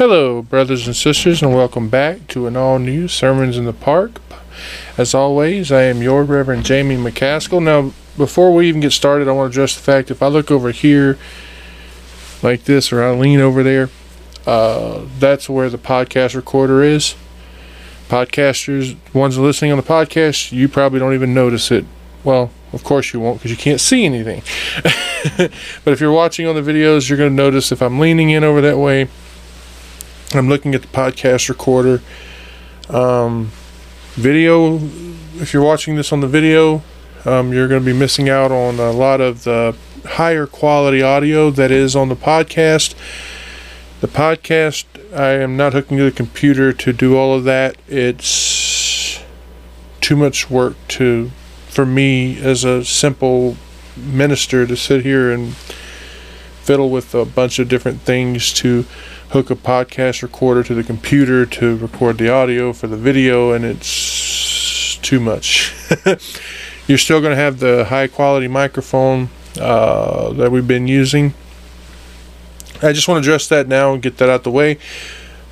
Hello, brothers and sisters, and welcome back to an all new Sermons in the Park. As always, I am your Reverend Jamie McCaskill. Now, before we even get started, I want to address the fact if I look over here like this or I lean over there, uh, that's where the podcast recorder is. Podcasters, ones listening on the podcast, you probably don't even notice it. Well, of course you won't because you can't see anything. but if you're watching on the videos, you're going to notice if I'm leaning in over that way, I'm looking at the podcast recorder. Um, video, if you're watching this on the video, um, you're going to be missing out on a lot of the higher quality audio that is on the podcast. The podcast, I am not hooking to the computer to do all of that. It's too much work to for me as a simple minister to sit here and fiddle with a bunch of different things to hook a podcast recorder to the computer to record the audio for the video and it's too much you're still going to have the high quality microphone uh, that we've been using i just want to address that now and get that out the way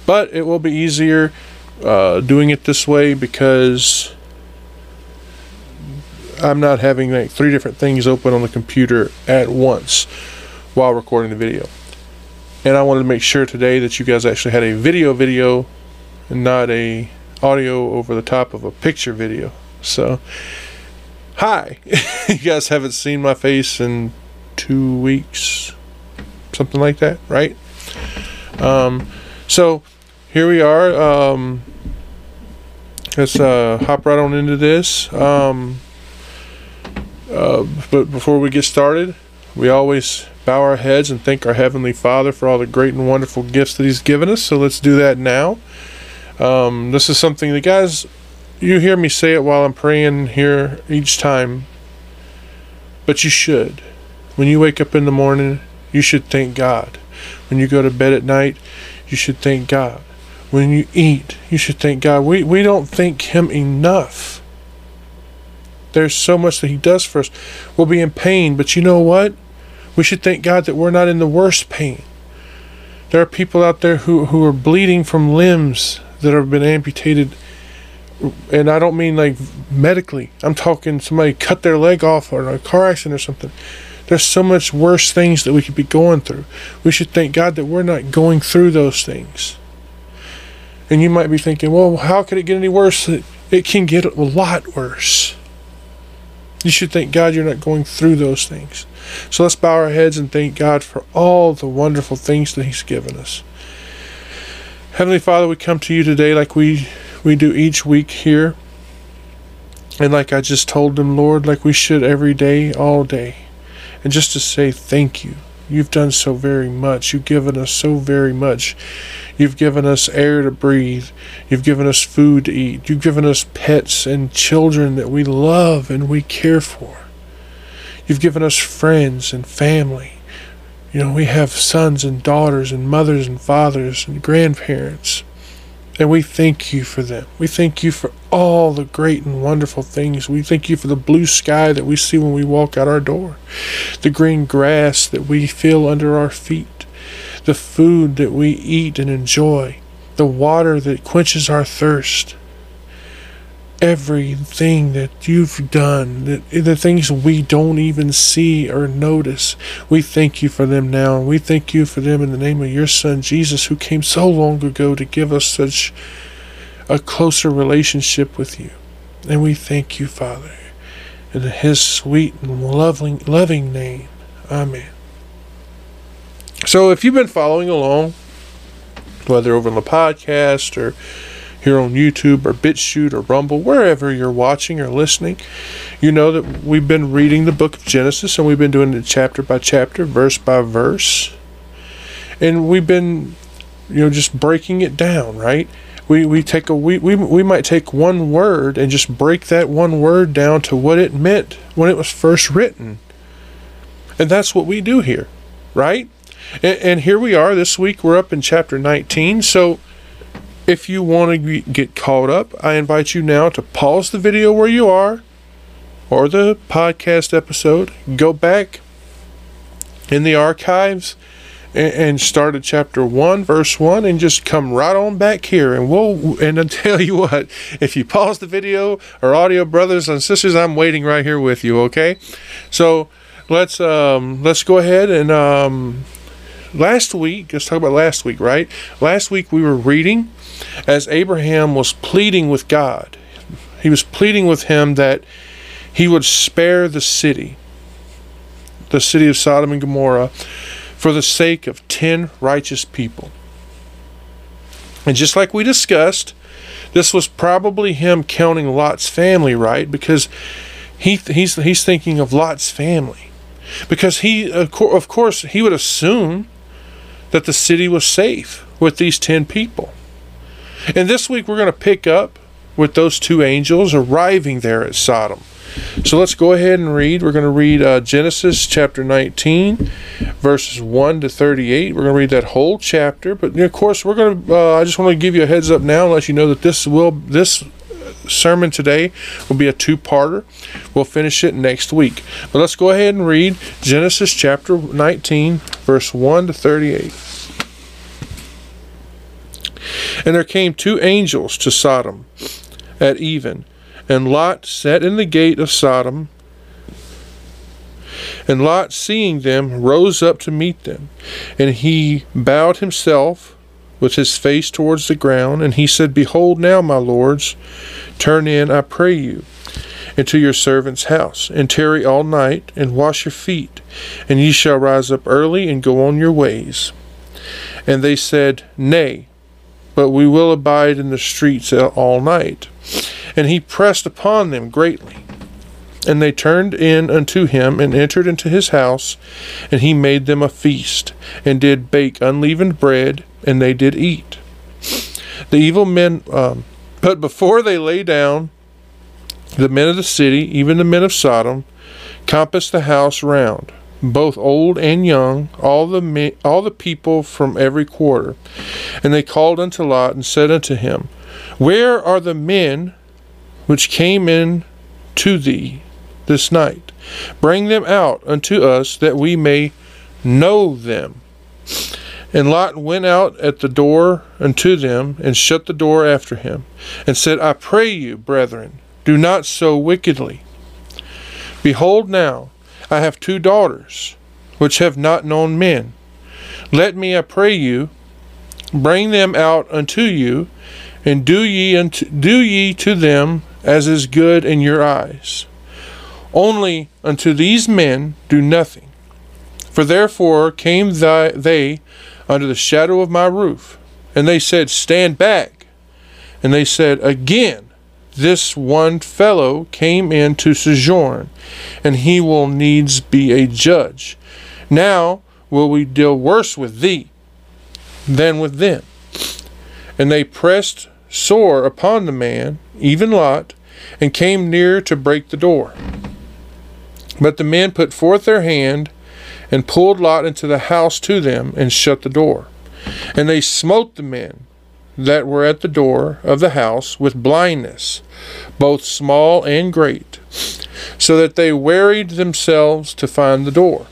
but it will be easier uh, doing it this way because I'm not having like three different things open on the computer at once while recording the video. And I wanted to make sure today that you guys actually had a video video and not a audio over the top of a picture video. So, hi. you guys haven't seen my face in 2 weeks. Something like that, right? Um so here we are um let's uh, hop right on into this. Um, uh, but before we get started, we always bow our heads and thank our Heavenly Father for all the great and wonderful gifts that He's given us. So let's do that now. Um, this is something that, guys, you hear me say it while I'm praying here each time, but you should. When you wake up in the morning, you should thank God. When you go to bed at night, you should thank God. When you eat, you should thank God. We, we don't thank Him enough. There's so much that He does for us. We'll be in pain, but you know what? We should thank God that we're not in the worst pain. There are people out there who, who are bleeding from limbs that have been amputated. And I don't mean like medically. I'm talking somebody cut their leg off or a car accident or something. There's so much worse things that we could be going through. We should thank God that we're not going through those things. And you might be thinking, well, how could it get any worse? It can get a lot worse. You should thank God you're not going through those things. So let's bow our heads and thank God for all the wonderful things that He's given us. Heavenly Father, we come to you today like we, we do each week here. And like I just told them, Lord, like we should every day, all day. And just to say thank you. You've done so very much. You've given us so very much. You've given us air to breathe. You've given us food to eat. You've given us pets and children that we love and we care for. You've given us friends and family. You know, we have sons and daughters and mothers and fathers and grandparents. And we thank you for them. We thank you for all the great and wonderful things. We thank you for the blue sky that we see when we walk out our door, the green grass that we feel under our feet, the food that we eat and enjoy, the water that quenches our thirst. Everything that you've done, the, the things we don't even see or notice, we thank you for them now. And we thank you for them in the name of your Son, Jesus, who came so long ago to give us such a closer relationship with you. And we thank you, Father, in his sweet and loving, loving name. Amen. So if you've been following along, whether over on the podcast or here on YouTube or BitChute or Rumble, wherever you're watching or listening, you know that we've been reading the book of Genesis and we've been doing it chapter by chapter, verse by verse. And we've been, you know, just breaking it down, right? We, we take a we, we we might take one word and just break that one word down to what it meant when it was first written. And that's what we do here, right? And, and here we are this week we're up in chapter 19. So if you want to get caught up, I invite you now to pause the video where you are or the podcast episode, go back in the archives and, start at chapter 1, verse 1, and just come right on back here. And we'll, and I'll tell you what, if you pause the video or audio, brothers and sisters, I'm waiting right here with you, okay? So let's, um, let's go ahead and, um, last week, let's talk about last week, right? Last week we were reading as Abraham was pleading with God. He was pleading with him that he would spare the city, the city of Sodom and Gomorrah, for the sake of 10 righteous people. And just like we discussed, this was probably him counting Lot's family, right? Because he he's he's thinking of Lot's family. Because he of course he would assume that the city was safe with these 10 people. And this week we're going to pick up with those two angels arriving there at Sodom. So let's go ahead and read. We're going to read uh, Genesis chapter 19, verses 1 to 38. We're going to read that whole chapter. But of course, we're going to. Uh, I just want to give you a heads up now, and let you know that this will this sermon today will be a two-parter. We'll finish it next week. But let's go ahead and read Genesis chapter 19, verse 1 to 38. And there came two angels to Sodom at even, and Lot sat in the gate of Sodom. And Lot, seeing them, rose up to meet them. And he bowed himself with his face towards the ground, and he said, Behold now, my lords, turn in, I pray you, into your servant's house, and tarry all night, and wash your feet, and ye shall rise up early and go on your ways. And they said, Nay, but we will abide in the streets all night. And he pressed upon them greatly. And they turned in unto him, and entered into his house, and he made them a feast, and did bake unleavened bread, and they did eat. The evil men, um, but before they lay down, the men of the city, even the men of Sodom, compassed the house round both old and young, all the men, all the people from every quarter. And they called unto Lot and said unto him, Where are the men which came in to thee this night? Bring them out unto us that we may know them. And Lot went out at the door unto them, and shut the door after him, and said, I pray you, brethren, do not so wickedly. Behold now, I have two daughters, which have not known men. Let me, I pray you, bring them out unto you, and do ye unto, do ye to them as is good in your eyes. Only unto these men do nothing. For therefore came thy, they under the shadow of my roof, and they said, Stand back. And they said, Again, this one fellow came in to sojourn, and he will needs be a judge. Now will we deal worse with thee than with them. And they pressed sore upon the man, even Lot, and came near to break the door. But the men put forth their hand and pulled Lot into the house to them and shut the door. And they smote the men that were at the door of the house with blindness, both small and great, so that they wearied themselves to find the door.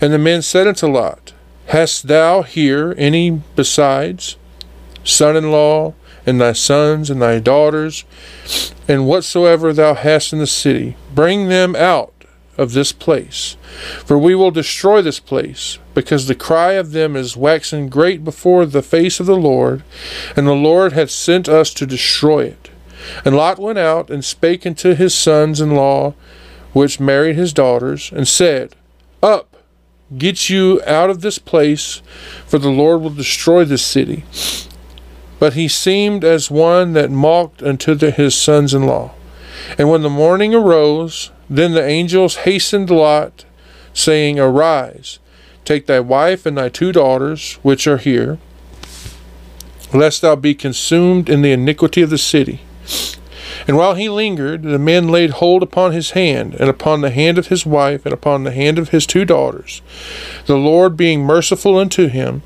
And the men said unto Lot, Hast thou here any besides, son in law, and thy sons, and thy daughters, and whatsoever thou hast in the city? Bring them out of this place. For we will destroy this place, because the cry of them is waxen great before the face of the Lord, and the Lord hath sent us to destroy it. And Lot went out and spake unto his sons in law, which married his daughters, and said, Up, get you out of this place, for the Lord will destroy this city. But he seemed as one that mocked unto the, his sons in law. And when the morning arose, then the angels hastened Lot, saying, Arise, take thy wife and thy two daughters, which are here, lest thou be consumed in the iniquity of the city. And while he lingered, the men laid hold upon his hand, and upon the hand of his wife, and upon the hand of his two daughters, the Lord being merciful unto him,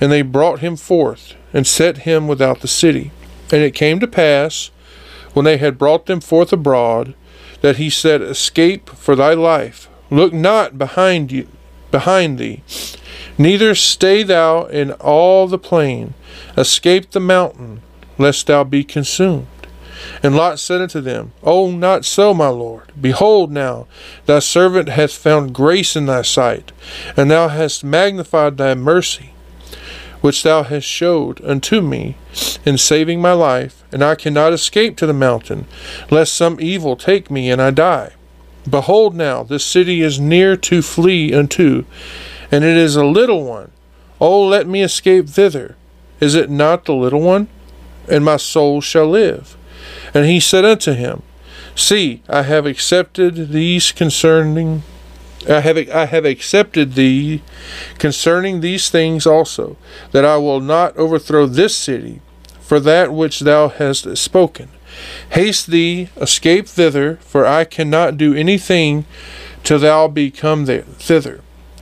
and they brought him forth, and set him without the city. And it came to pass, when they had brought them forth abroad, that he said, Escape for thy life. Look not behind you behind thee, Neither stay thou in all the plain, escape the mountain, lest thou be consumed. And Lot said unto them, O not so, my lord. Behold now, thy servant hath found grace in thy sight, and thou hast magnified thy mercy, which thou hast showed unto me in saving my life, and I cannot escape to the mountain, lest some evil take me and I die. Behold now, this city is near to flee unto, and it is a little one. O let me escape thither. Is it not the little one? And my soul shall live. And he said unto him, See, I have accepted these concerning I have I have accepted thee concerning these things also, that I will not overthrow this city for that which thou hast spoken. Haste thee, escape thither, for I cannot do anything till thou be come there, thither.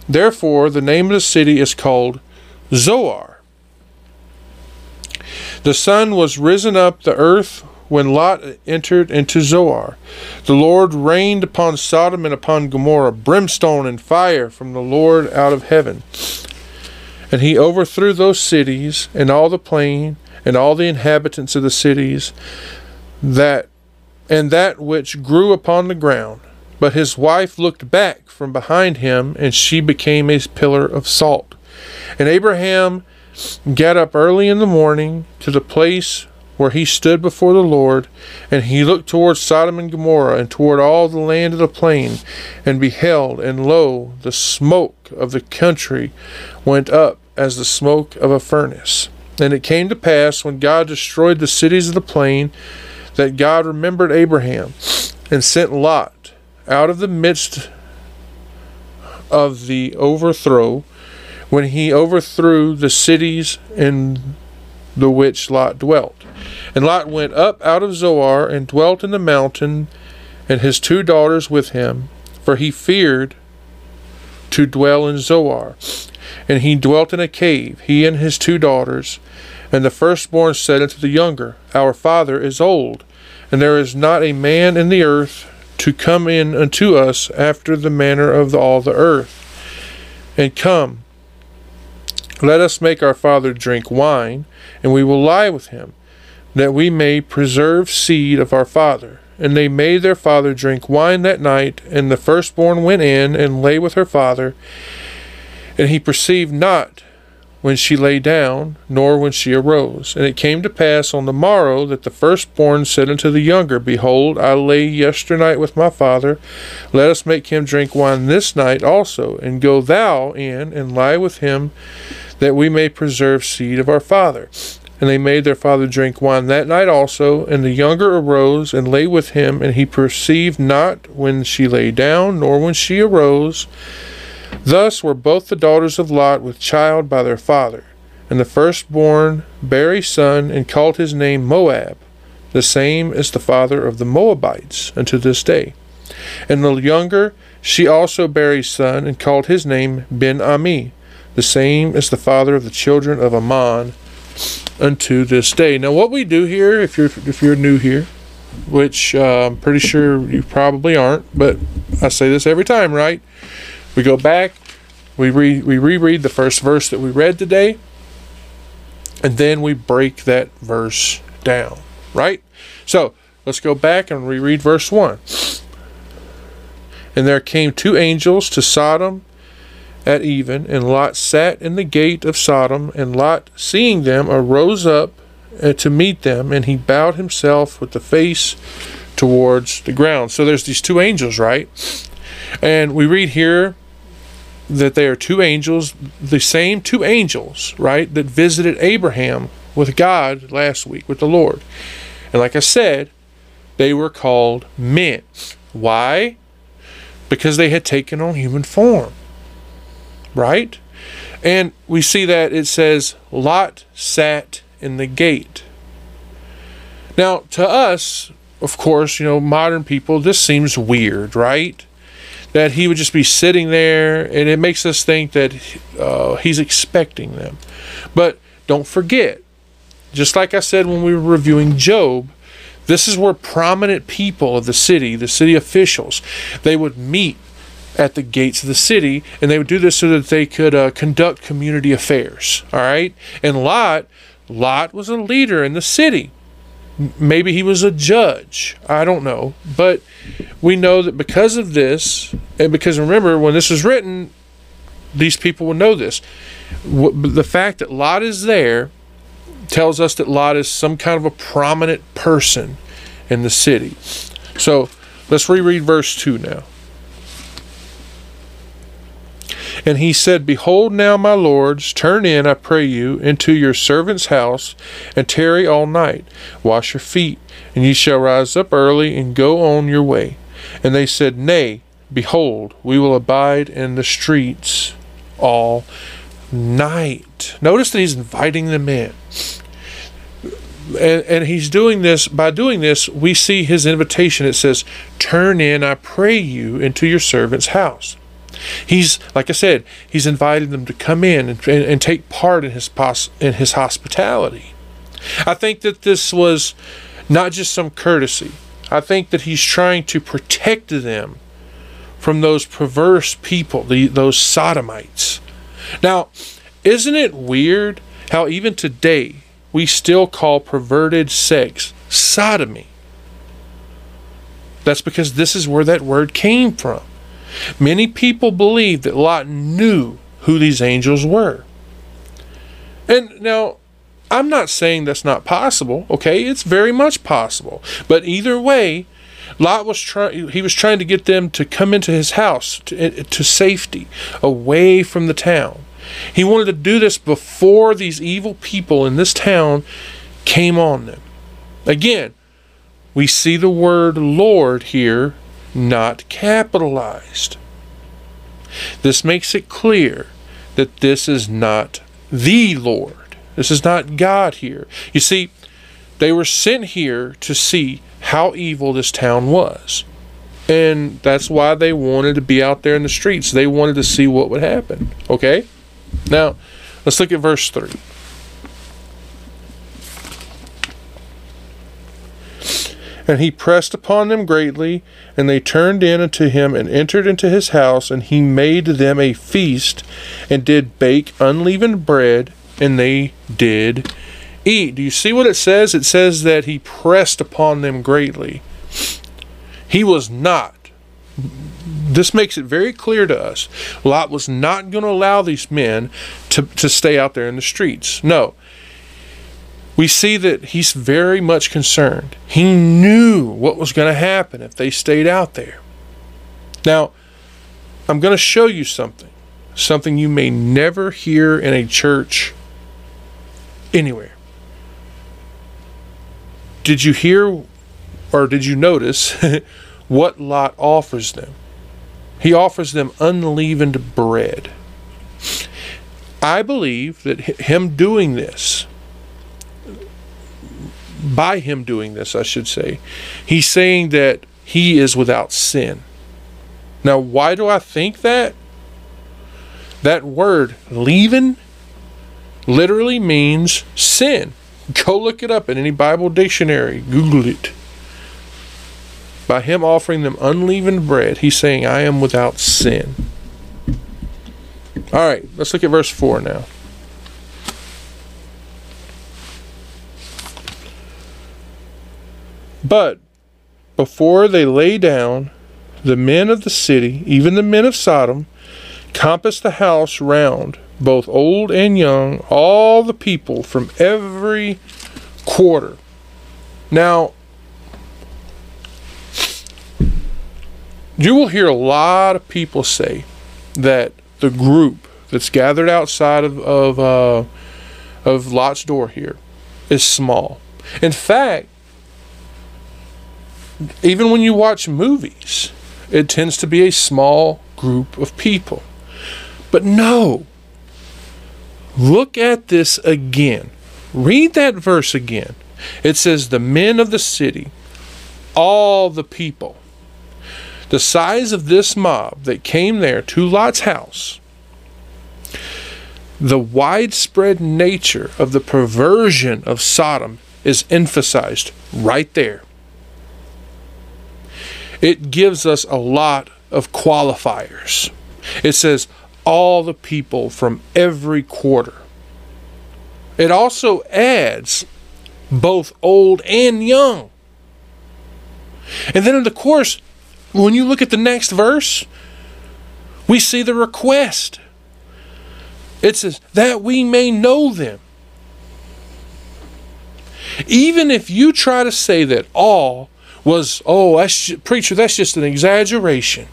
Therefore the name of the city is called Zoar. The sun was risen up, the earth when Lot entered into Zoar. The Lord rained upon Sodom and upon Gomorrah brimstone and fire from the Lord out of heaven. And he overthrew those cities and all the plain and all the inhabitants of the cities that and that which grew upon the ground. But his wife looked back from behind him, and she became a pillar of salt. And Abraham got up early in the morning to the place where he stood before the Lord, and he looked toward Sodom and Gomorrah, and toward all the land of the plain, and beheld, and lo, the smoke of the country went up as the smoke of a furnace. And it came to pass, when God destroyed the cities of the plain, that God remembered Abraham, and sent Lot out of the midst of the overthrow, when he overthrew the cities in the which Lot dwelt. And Lot went up out of Zoar and dwelt in the mountain, and his two daughters with him, for he feared to dwell in Zoar. And he dwelt in a cave, he and his two daughters. And the firstborn said unto the younger, Our father is old, and there is not a man in the earth to come in unto us after the manner of all the earth. And come, let us make our father drink wine, and we will lie with him, that we may preserve seed of our father. And they made their father drink wine that night, and the firstborn went in and lay with her father. And he perceived not when she lay down, nor when she arose. And it came to pass on the morrow that the firstborn said unto the younger, Behold, I lay yesternight with my father. Let us make him drink wine this night also, and go thou in and lie with him, that we may preserve seed of our father. And they made their father drink wine that night also. And the younger arose and lay with him, and he perceived not when she lay down, nor when she arose. Thus were both the daughters of Lot with child by their father. And the firstborn bare a son, and called his name Moab. The same is the father of the Moabites unto this day. And the younger, she also bare a son, and called his name Ben Ami. The same as the father of the children of Ammon unto this day. Now, what we do here, if you're if you're new here, which uh, I'm pretty sure you probably aren't, but I say this every time, right? We go back, we re we reread the first verse that we read today, and then we break that verse down, right? So let's go back and reread verse one. And there came two angels to Sodom at even, and Lot sat in the gate of Sodom, and Lot, seeing them, arose up uh, to meet them, and he bowed himself with the face towards the ground. So there's these two angels, right? And we read here that they are two angels, the same two angels, right, that visited Abraham with God last week, with the Lord. And like I said, they were called men. Why? Because they had taken on human form right? And we see that it says, Lot sat in the gate. Now, to us, of course, you know, modern people, this seems weird, right? That he would just be sitting there, and it makes us think that uh, he's expecting them. But don't forget, just like I said when we were reviewing Job, this is where prominent people of the city, the city officials, they would meet at the gates of the city, and they would do this so that they could uh, conduct community affairs. All right, and Lot, Lot was a leader in the city. Maybe he was a judge. I don't know, but we know that because of this, and because remember when this was written, these people will know this. The fact that Lot is there tells us that Lot is some kind of a prominent person in the city. So let's reread verse 2 now. And he said, Behold now, my lords, turn in, I pray you, into your servant's house, and tarry all night. Wash your feet, and ye shall rise up early, and go on your way. And they said, Nay, behold, we will abide in the streets all night. Notice that he's inviting them in. And, and he's doing this, by doing this, we see his invitation. It says, Turn in, I pray you, into your servant's house. He's, like I said, he's invited them to come in and, and, and take part in his, pos, in his hospitality. I think that this was not just some courtesy. I think that he's trying to protect them from those perverse people, the, those sodomites. Now, isn't it weird how even today we still call perverted sex sodomy? That's because this is where that word came from. Many people believe that Lot knew who these angels were. And now, I'm not saying that's not possible, okay? It's very much possible. But either way, Lot was trying he was trying to get them to come into his house to, eh, to safety, away from the town. He wanted to do this before these evil people in this town came on them. Again, we see the word Lord here not capitalized. This makes it clear that this is not the Lord. This is not God here. You see, they were sent here to see how evil this town was. And that's why they wanted to be out there in the streets. They wanted to see what would happen. Okay? Now, let's look at verse 3. And he pressed upon them greatly, and they turned in unto him and entered into his house, and he made them a feast, and did bake unleavened bread, and they did eat. Do you see what it says? It says that he pressed upon them greatly. He was not. This makes it very clear to us. Lot was not going to allow these men to, to stay out there in the streets. No, we see that he's very much concerned. He knew what was going to happen if they stayed out there. Now, I'm going to show you something, something you may never hear in a church anywhere. Did you hear or did you notice what Lot offers them? He offers them unleavened bread. I believe that him doing this by him doing this, I should say, he's saying that he is without sin. Now, why do I think that? That word, leaven, literally means sin. Go look it up in any Bible dictionary, Google it. By him offering them unleavened bread, he's saying, I am without sin. All right, let's look at verse 4 now. But before they lay down, the men of the city, even the men of Sodom, compassed the house round, both old and young, all the people from every quarter. Now, you will hear a lot of people say that the group that's gathered outside of of, uh, of Lot's door here is small. In fact, even when you watch movies, it tends to be a small group of people. But no, look at this again. Read that verse again. It says, The men of the city, all the people. The size of this mob that came there to Lot's house, the widespread nature of the perversion of Sodom is emphasized right there it gives us a lot of qualifiers. It says all the people from every quarter. It also adds both old and young. And then, in the course, when you look at the next verse, we see the request. It says, that we may know them. Even if you try to say that all was, oh, that's, preacher, that's just an exaggeration,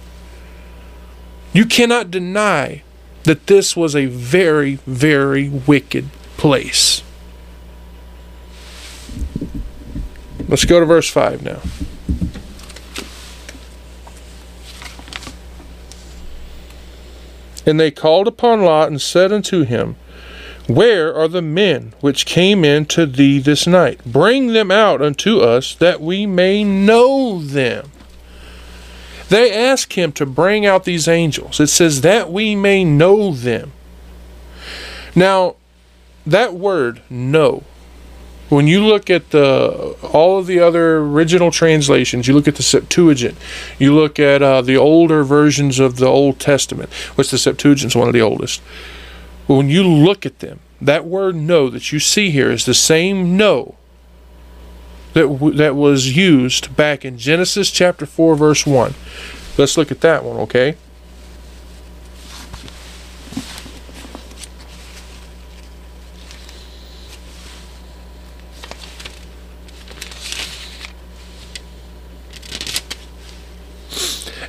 you cannot deny that this was a very, very wicked place. Let's go to verse 5 now. And they called upon Lot and said unto him, Where are the men which came in to thee this night? Bring them out unto us, that we may know them. They ask him to bring out these angels. It says, That we may know them. Now, that word, know, when you look at the all of the other original translations, you look at the Septuagint, you look at uh, the older versions of the Old Testament, which the Septuagint is one of the oldest. When you look at them, that word "know" that you see here is the same "know" that w- that was used back in Genesis chapter four, verse one. Let's look at that one, okay?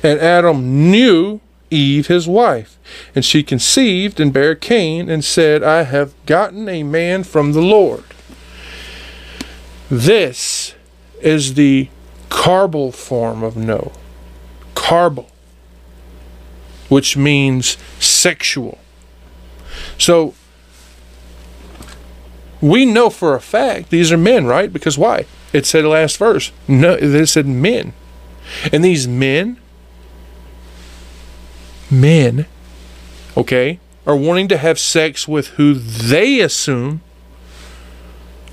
And Adam knew Eve his wife, and she conceived and bare Cain, and said, I have gotten a man from the Lord. This is the carnal form of know. Carnal, which means sexual. So we know for a fact these are men, right? Because why? It said last verse. No, it said men. And these men men, okay, are wanting to have sex with who they assume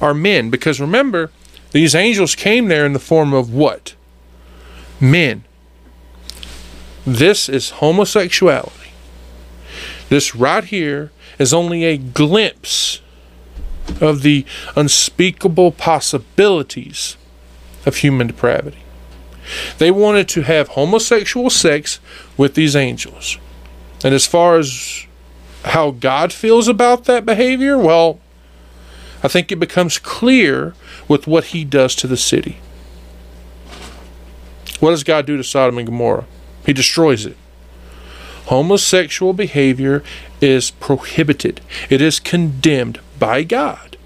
are men. Because remember, these angels came there in the form of what? Men. This is homosexuality. This right here is only a glimpse of the unspeakable possibilities of human depravity. They wanted to have homosexual sex with these angels. And as far as how God feels about that behavior, well, I think it becomes clear with what he does to the city. What does God do to Sodom and Gomorrah? He destroys it. Homosexual behavior is prohibited. It is condemned by God.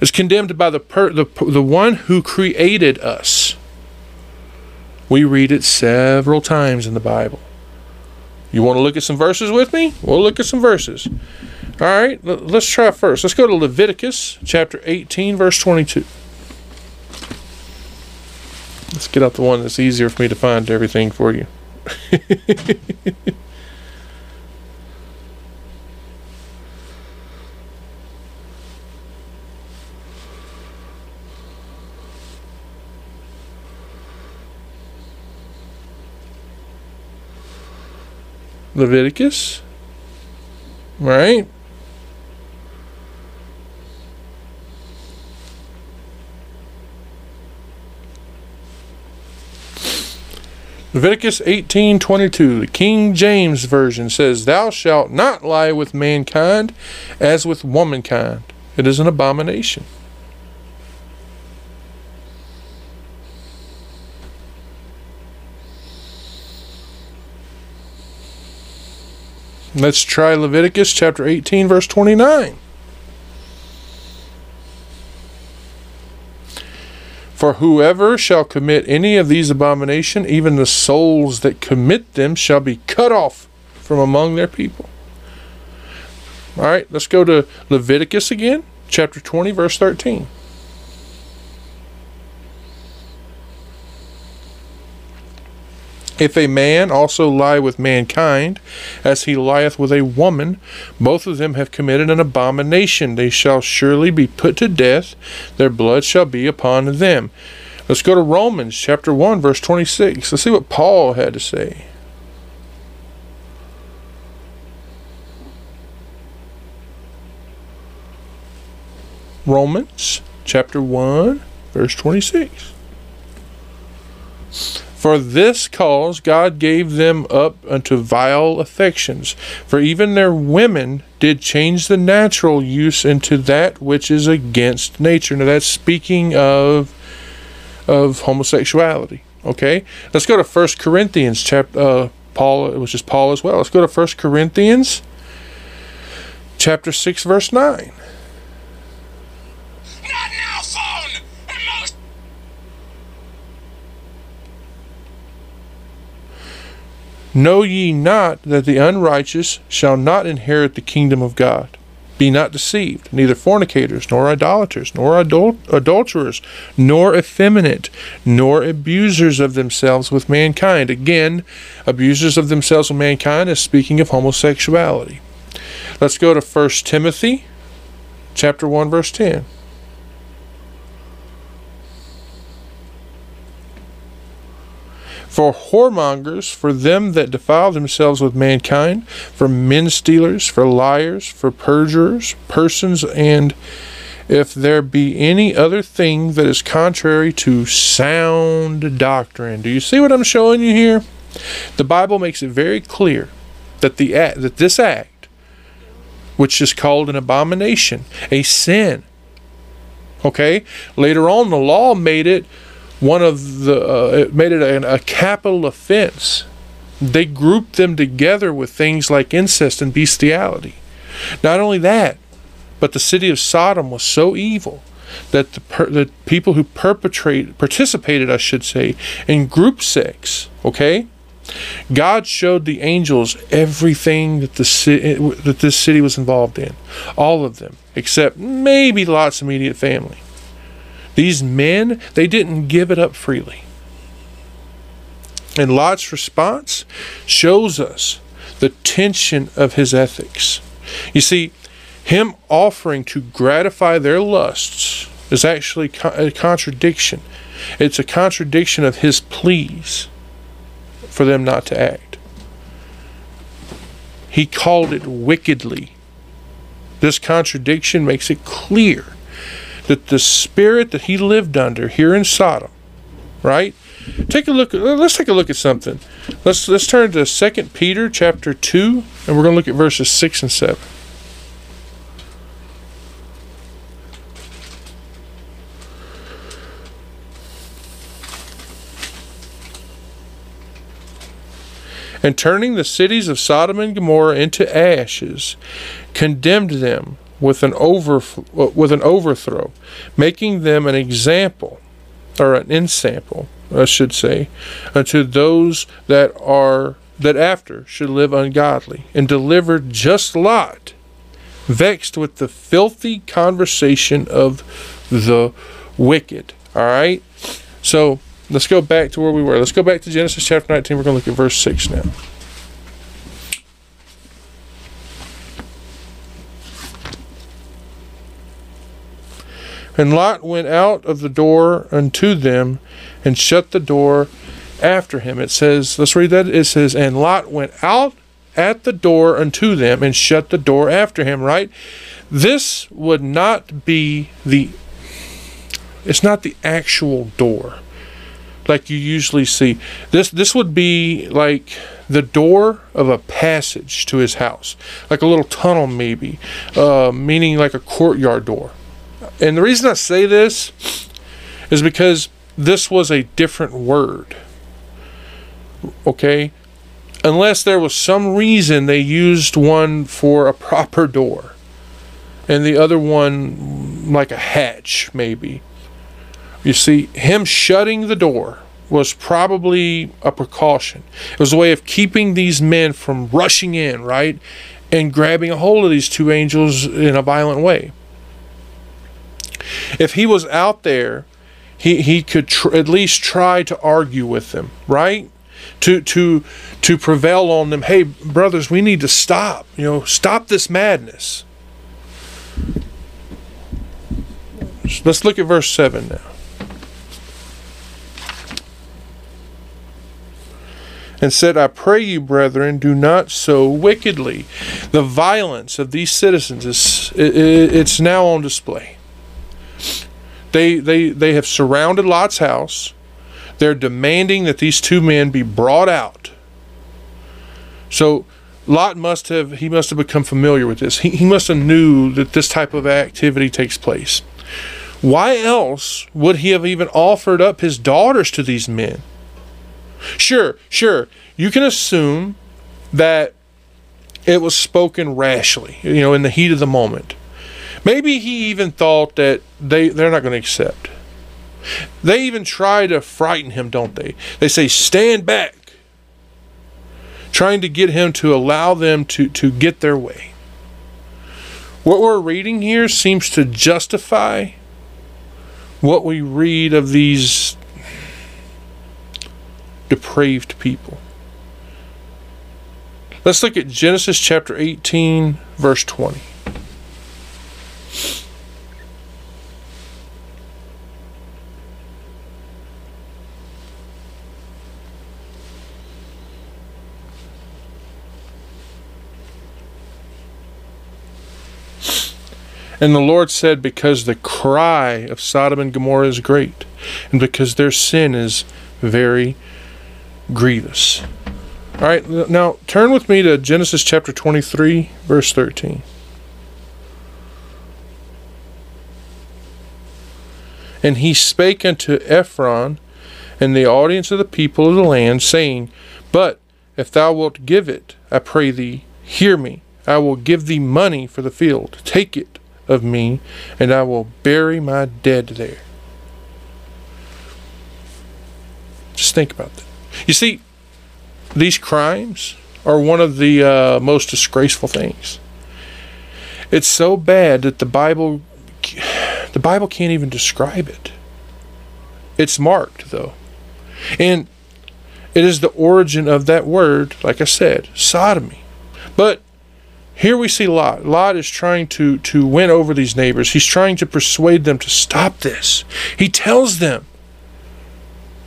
It's condemned by the per, the, the one who created us. We read it several times in the Bible. You want to look at some verses with me? We'll look at some verses. All right, let's try first. Let's go to Leviticus chapter 18, verse 22. Let's get out the one that's easier for me to find everything for you. Leviticus. Right? Leviticus 18:22, the King James version says, "Thou shalt not lie with mankind as with womankind; it is an abomination." Let's try Leviticus chapter 18, verse 29. For whoever shall commit any of these abominations, even the souls that commit them, shall be cut off from among their people. All right, let's go to Leviticus again, chapter 20, verse 13. If a man also lie with mankind, as he lieth with a woman, both of them have committed an abomination. They shall surely be put to death, their blood shall be upon them. Let's go to Romans chapter 1, verse 26. Let's see what Paul had to say. Romans chapter 1, verse 26. For this cause God gave them up unto vile affections, for even their women did change the natural use into that which is against nature. Now that's speaking of of homosexuality. Okay, let's go to First Corinthians chapter. Uh, Paul, which is Paul as well. Let's go to First Corinthians chapter six, verse nine. Know ye not that the unrighteous shall not inherit the kingdom of God? Be not deceived, neither fornicators, nor idolaters, nor adul- adulterers, nor effeminate, nor abusers of themselves with mankind. Again, abusers of themselves with mankind is speaking of homosexuality. Let's go to 1 Timothy chapter 1 verse 10. For whoremongers, for them that defile themselves with mankind, for men stealers, for liars, for perjurers, persons, and if there be any other thing that is contrary to sound doctrine. Do you see what I'm showing you here? The Bible makes it very clear that the act, that this act, which is called an abomination, a sin. Okay? Later on the law made it one of the uh, it made it a, capital offense. They grouped them together with things like incest and bestiality. Not only that, but the city of Sodom was so evil that the, per, the people who perpetrate participated, I should say, in group sex. Okay, God showed the angels everything that the city, that this city was involved in, all of them, except maybe Lot's immediate family. These men, they didn't give it up freely. And Lot's response shows us the tension of his ethics. You see, him offering to gratify their lusts is actually a contradiction. It's a contradiction of his pleas for them not to act. He called it wickedly. This contradiction makes it clear that the spirit that he lived under here in Sodom, right? Take a look. Let's take a look at something. Let's let's turn to Second Peter chapter two, and we're going to look at verses six and seven. and turning the cities of Sodom and Gomorrah into ashes, condemned them with an over with an overthrow, making them an example or an ensample, I should say, uh, unto those that are that after should live ungodly, and delivered just Lot, vexed with the filthy conversation of the wicked. All right, so let's go back to where we were. Let's go back to Genesis chapter 19. We're going to look at verse 6 now. And Lot went out of the door unto them and shut the door after him. It says, let's read that. It says, And Lot went out at the door unto them and shut the door after him, right? This would not be the, it's not the actual door like you usually see. This this would be like the door of a passage to his house, like a little tunnel maybe, uh, meaning like a courtyard door. And the reason I say this is because this was a different word. Okay? Unless there was some reason they used one for a proper door and the other one like a hatch, maybe. You see, him shutting the door was probably a precaution. It was a way of keeping these men from rushing in, right? And grabbing a hold of these two angels in a violent way. If he was out there, he, he could tr- at least try to argue with them, right? To, to, to prevail on them. Hey, brothers, we need to stop. You know, stop this madness. Let's look at verse 7 now. and said, I pray you, brethren, do not so wickedly. The violence of these citizens is it's now on display. They, they, they have surrounded Lot's house. They're demanding that these two men be brought out. So Lot must have he must have become familiar with this. He, he must have knew that this type of activity takes place. Why else would he have even offered up his daughters to these men? Sure, sure. You can assume that it was spoken rashly, you know, in the heat of the moment. Maybe he even thought that they, they're not going to accept. They even try to frighten him, don't they? They say, stand back, trying to get him to allow them to, to get their way. What we're reading here seems to justify what we read of these depraved people. Let's look at Genesis chapter 18, verse 20. And the Lord said, Because the cry of Sodom and Gomorrah is great, and because their sin is very grievous. All right, now turn with me to Genesis chapter 23, verse 13. And he spake unto Ephron and the audience of the people of the land, saying, But if thou wilt give it, I pray thee, hear me. I will give thee money for the field. Take it of me, and I will bury my dead there. Just think about that. You see, these crimes are one of the uh, most disgraceful things. It's so bad that the Bible, the Bible can't even describe it. It's marked though, and it is the origin of that word, like I said, sodomy. But here we see Lot. Lot is trying to, to win over these neighbors. He's trying to persuade them to stop this. He tells them,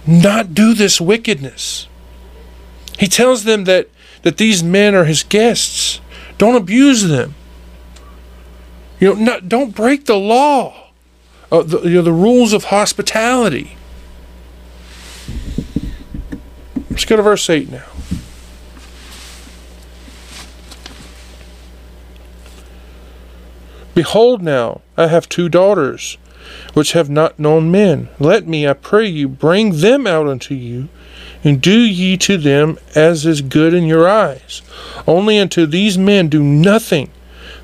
not do this wickedness. He tells them that, that these men are his guests. Don't abuse them. You know, don't break the law, uh, the, you know, the rules of hospitality. Let's go to verse 8 now. Behold, now I have two daughters, which have not known men. Let me, I pray you, bring them out unto you, and do ye to them as is good in your eyes. Only unto these men do nothing,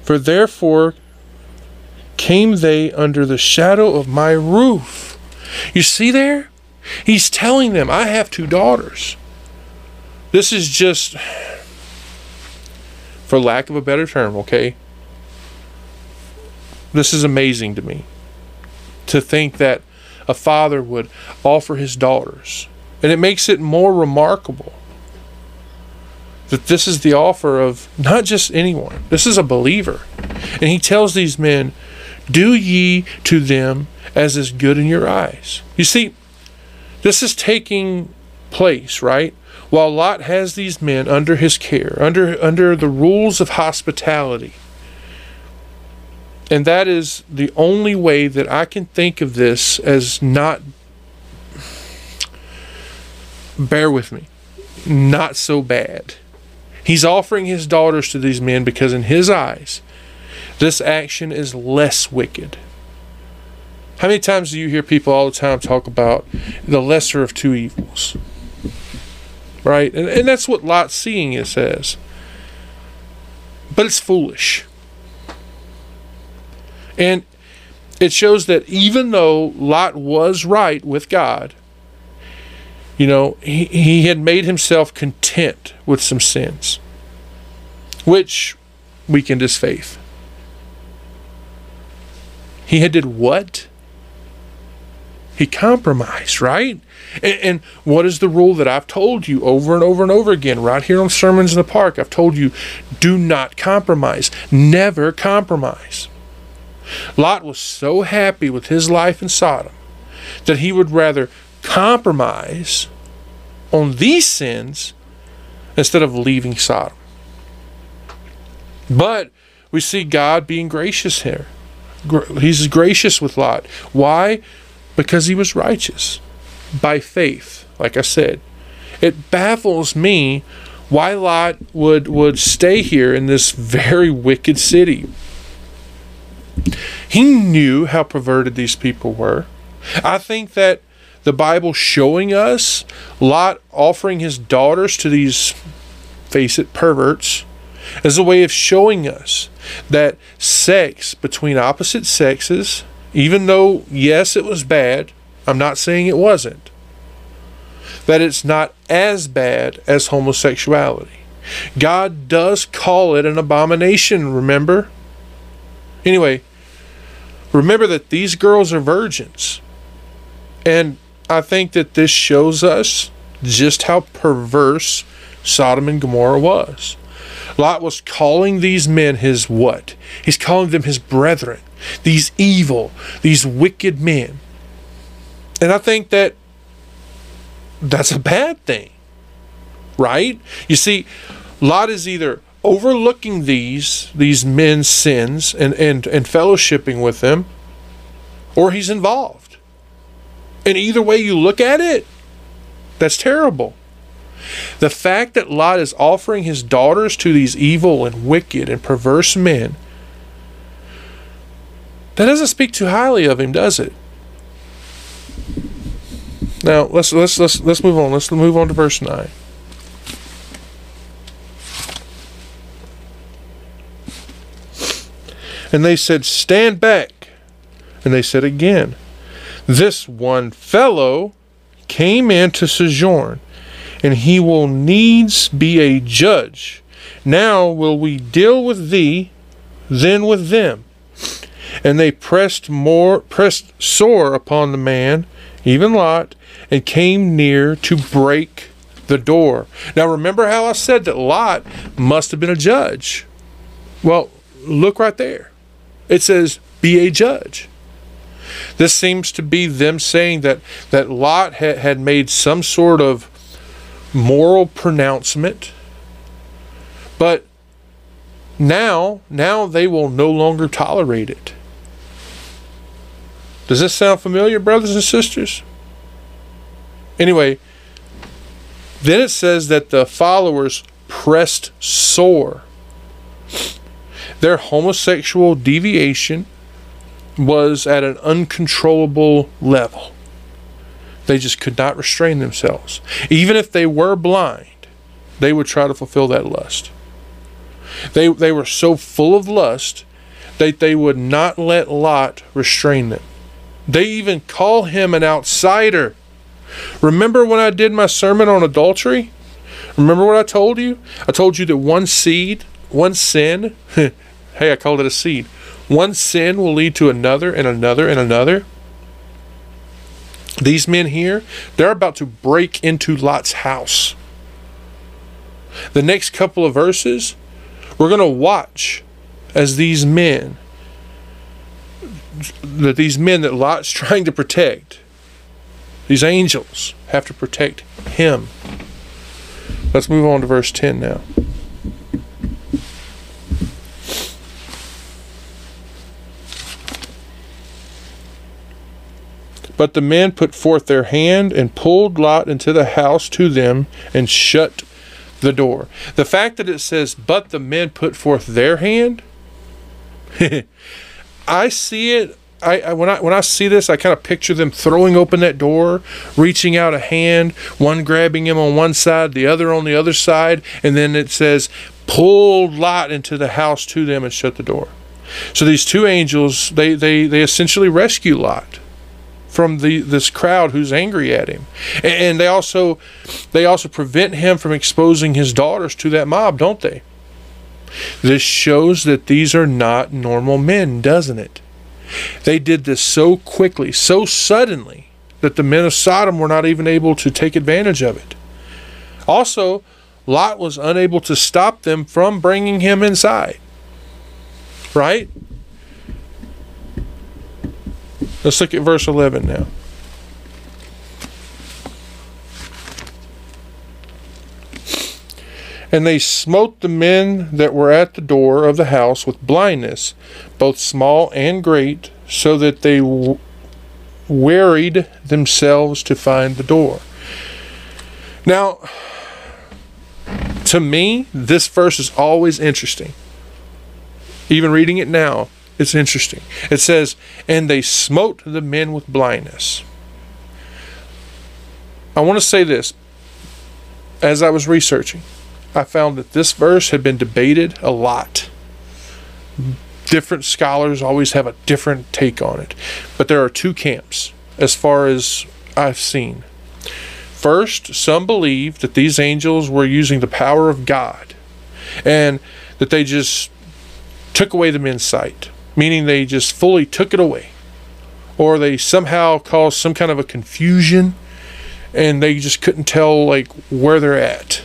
for therefore came they under the shadow of my roof. You see there? He's telling them, I have two daughters. This is just, for lack of a better term, okay? This is amazing to me. To think that a father would offer his daughters and it makes it more remarkable that this is the offer of not just anyone, this is a believer. And he tells these men, Do ye to them as is good in your eyes. You see, this is taking place, right? While Lot has these men under his care, under under the rules of hospitality. And that is the only way that I can think of this as not bear with me, not so bad. He's offering his daughters to these men because, in his eyes, this action is less wicked. How many times do you hear people all the time talk about the lesser of two evils? Right? And, and that's what Lot's seeing it says. But it's foolish. And it shows that even though Lot was right with God, you know, he, he had made himself content with some sins, which weakened his faith. He had did what? He compromised, right? And, and, what is the rule that I've told you over and over and over again, right here on Sermons in the Park? I've told you do not compromise. Never compromise. Lot was so happy with his life in Sodom that he would rather compromise on these sins instead of leaving Sodom. But we see God being gracious here. He's gracious with Lot. Why? Because he was righteous by faith, like I said. It baffles me why Lot would, would stay here in this very wicked city. He knew how perverted these people were. I think that the Bible showing us Lot offering his daughters to these, face it, perverts, as a way of showing us that sex between opposite sexes, even though, yes, it was bad, I'm not saying it wasn't, that it's not as bad as homosexuality. God does call it an abomination, remember? Anyway, remember that these girls are virgins. And I think that this shows us just how perverse Sodom and Gomorrah was. Lot was calling these men his what? He's calling them his brethren, these evil, these wicked men. And I think that that's a bad thing, right? You see, Lot is either overlooking these these men's sins and, and, and fellowshipping with them, or he's involved. And either way you look at it, that's terrible. The fact that Lot is offering his daughters to these evil and wicked and perverse men, that doesn't speak too highly of him, does it? Now let's let's let's let's move on. Let's move on to verse nine. And they said, Stand back. And they said again, This one fellow came in to sojourn and he will needs be a judge. Now will we deal with thee, then with them. And they pressed more pressed sore upon the man, even Lot, and came near to break the door. Now remember how I said that Lot must have been a judge. Well, look right there. It says, be a judge. This seems to be them saying that, that Lot ha- had made some sort of moral pronouncement. But now, now they will no longer tolerate it. Does this sound familiar, brothers and sisters? Anyway, then it says that the followers pressed sore. Their homosexual deviation was at an uncontrollable level. They just could not restrain themselves. Even if they were blind, they would try to fulfill that lust. They, they were so full of lust that they would not let Lot restrain them. They even call him an outsider. Remember when I did my sermon on adultery? Remember what I told you? I told you that one seed, one sin, hey, I called it a seed. One sin will lead to another and another and another. These men here, they're about to break into Lot's house. The next couple of verses, we're going to watch as these men, that these men that Lot's trying to protect, these angels have to protect him. Let's move on to verse 10 now. But the men put forth their hand and pulled Lot into the house to them and shut the door. The fact that it says, but the men put forth their hand, I see it. I, I, when I when I see this, I kind of picture them throwing open that door, reaching out a hand, one grabbing him on one side, the other on the other side, and then it says, "Pulled Lot into the house to them and shut the door." So these two angels, they they they essentially rescue Lot from the this crowd who's angry at him. And they also they also prevent him from exposing his daughters to that mob don't they? This shows that these are not normal men doesn't it? They did this so quickly so suddenly that the men of sodom were not even able to take advantage of it. Also lot was unable to stop them from bringing him inside. Right Let's look at verse 11 now. And they smote the men that were at the door of the house with blindness, both small and great, so that they w- wearied themselves to find the door. Now, to me, this verse is always interesting. Even reading it now, it's interesting. It says, And they smote the men with blindness. I want to say this. As I was researching, I found that this verse had been debated a lot. Different scholars always have a different take on it. But there are two camps as far as I've seen. First, some believe that these angels were using the power of God and that they just took away the men's sight, meaning they just fully took it away. Or they somehow caused some kind of a confusion and they just couldn't tell like where they're at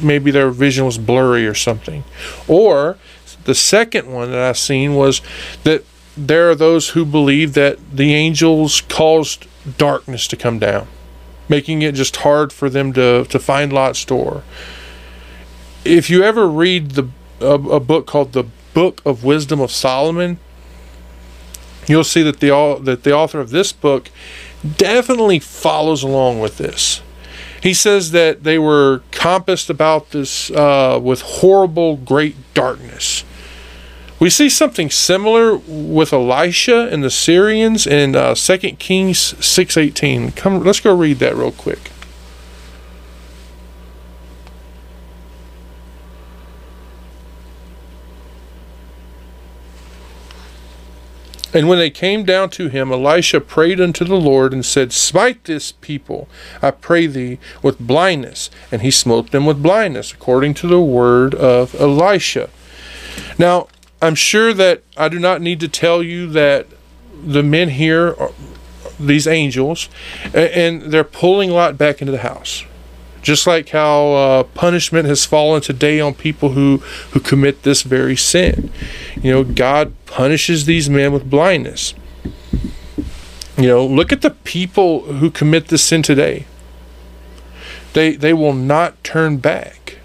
maybe their vision was blurry or something. Or the second one that I've seen was that there are those who believe that the angels caused darkness to come down, making it just hard for them to, to find Lot's door. If you ever read the a, a book called the Book of Wisdom of Solomon, you'll see that the that the author of this book definitely follows along with this. He says that they were compassed about this uh, with horrible, great darkness. We see something similar with Elisha and the Syrians in uh, 2 Kings 6.18. Come, let's go read that real quick. And when they came down to him, Elisha prayed unto the Lord and said, Smite this people, I pray thee, with blindness. And he smote them with blindness, according to the word of Elisha. Now, I'm sure that I do not need to tell you that the men here, are, these angels, and they're pulling Lot back into the house. Just like how uh, punishment has fallen today on people who, who commit this very sin. You know, God punishes these men with blindness. You know, look at the people who commit this sin today. They, they will not turn back.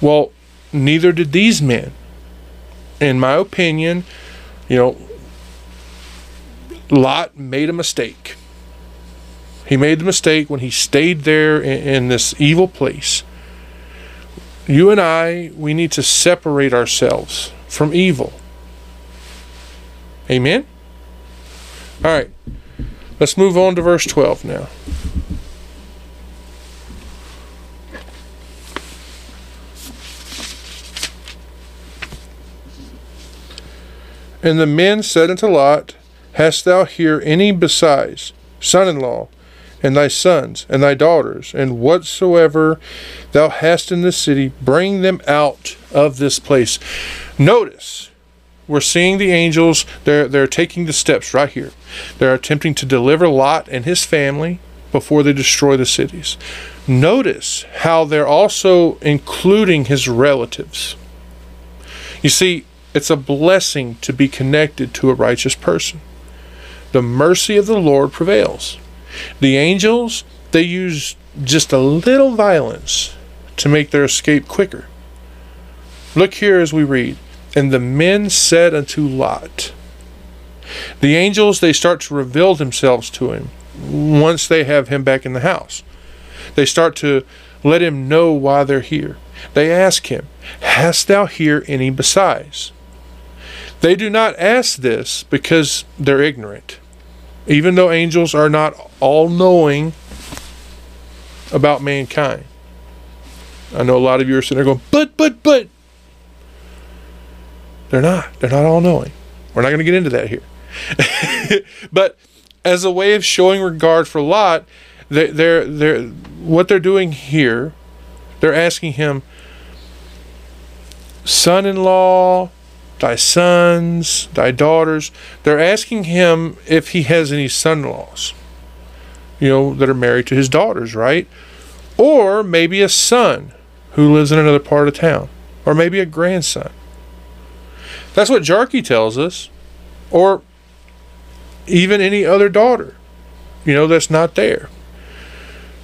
Well, neither did these men. In my opinion, you know, Lot made a mistake. He made the mistake when he stayed there in, in this evil place. You and I, we need to separate ourselves from evil. Amen? All right. Let's move on to verse 12 now. And the men said unto Lot, Hast thou here any besides son in law, and thy sons, and thy daughters, and whatsoever thou hast in this city, bring them out of this place. Notice, we're seeing the angels, they're, they're taking the steps right here. They're attempting to deliver Lot and his family before they destroy the cities. Notice how they're also including his relatives. You see, it's a blessing to be connected to a righteous person. The mercy of the Lord prevails. The angels, they use just a little violence to make their escape quicker. Look here as we read. And the men said unto Lot, The angels, they start to reveal themselves to him once they have him back in the house. They start to let him know why they're here. They ask him, Hast thou here any besides? They do not ask this because they're ignorant even though angels are not all knowing about mankind. I know a lot of you are sitting there going, but, but, but. They're not. They're not all knowing. We're not going to get into that here. but as a way of showing regard for Lot, they, they're, they're, what they're doing here, they're asking him, son in law, thy sons, thy daughters. They're asking him if he has any son in laws, you know, that are married to his daughters, right? Or maybe a son who lives in another part of town, or maybe a grandson. That's what Jarchi tells us, or even any other daughter, you know, that's not there.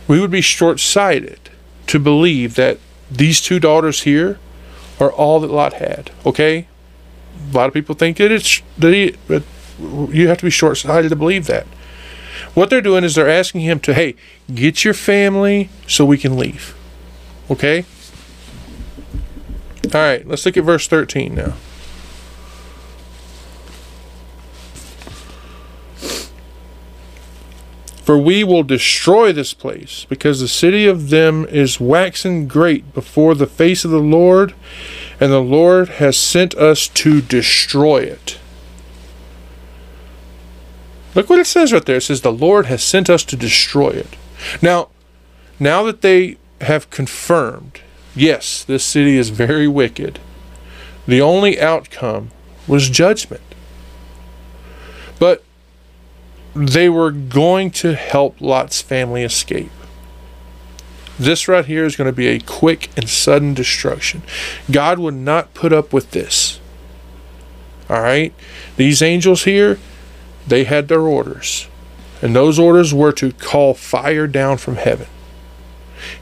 We would be short sighted to believe that these two daughters here are all that Lot had. Okay, a lot of people think that it's that he, but you have to be short-sighted to believe that. What they're doing is they're asking him to, hey, get your family so we can leave. Okay. All right, let's look at verse 13 now. For we will destroy this place, because the city of them is waxen great before the face of the Lord, and the Lord has sent us to destroy it. Look what it says right there. It says, The Lord has sent us to destroy it. Now, now that they have confirmed, yes, this city is very wicked, the only outcome was judgment. But they were going to help Lot's family escape. This right here is going to be a quick and sudden destruction. God would not put up with this. All right? These angels here, they had their orders. And those orders were to call fire down from heaven.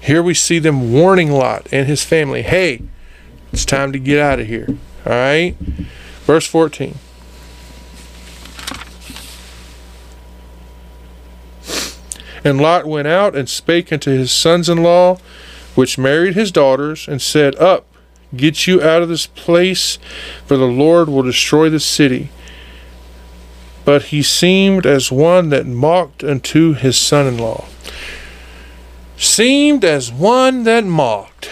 Here we see them warning Lot and his family hey, it's time to get out of here. All right? Verse 14. And Lot went out and spake unto his sons in law, which married his daughters, and said, Up, get you out of this place, for the Lord will destroy the city. But he seemed as one that mocked unto his son in law. Seemed as one that mocked.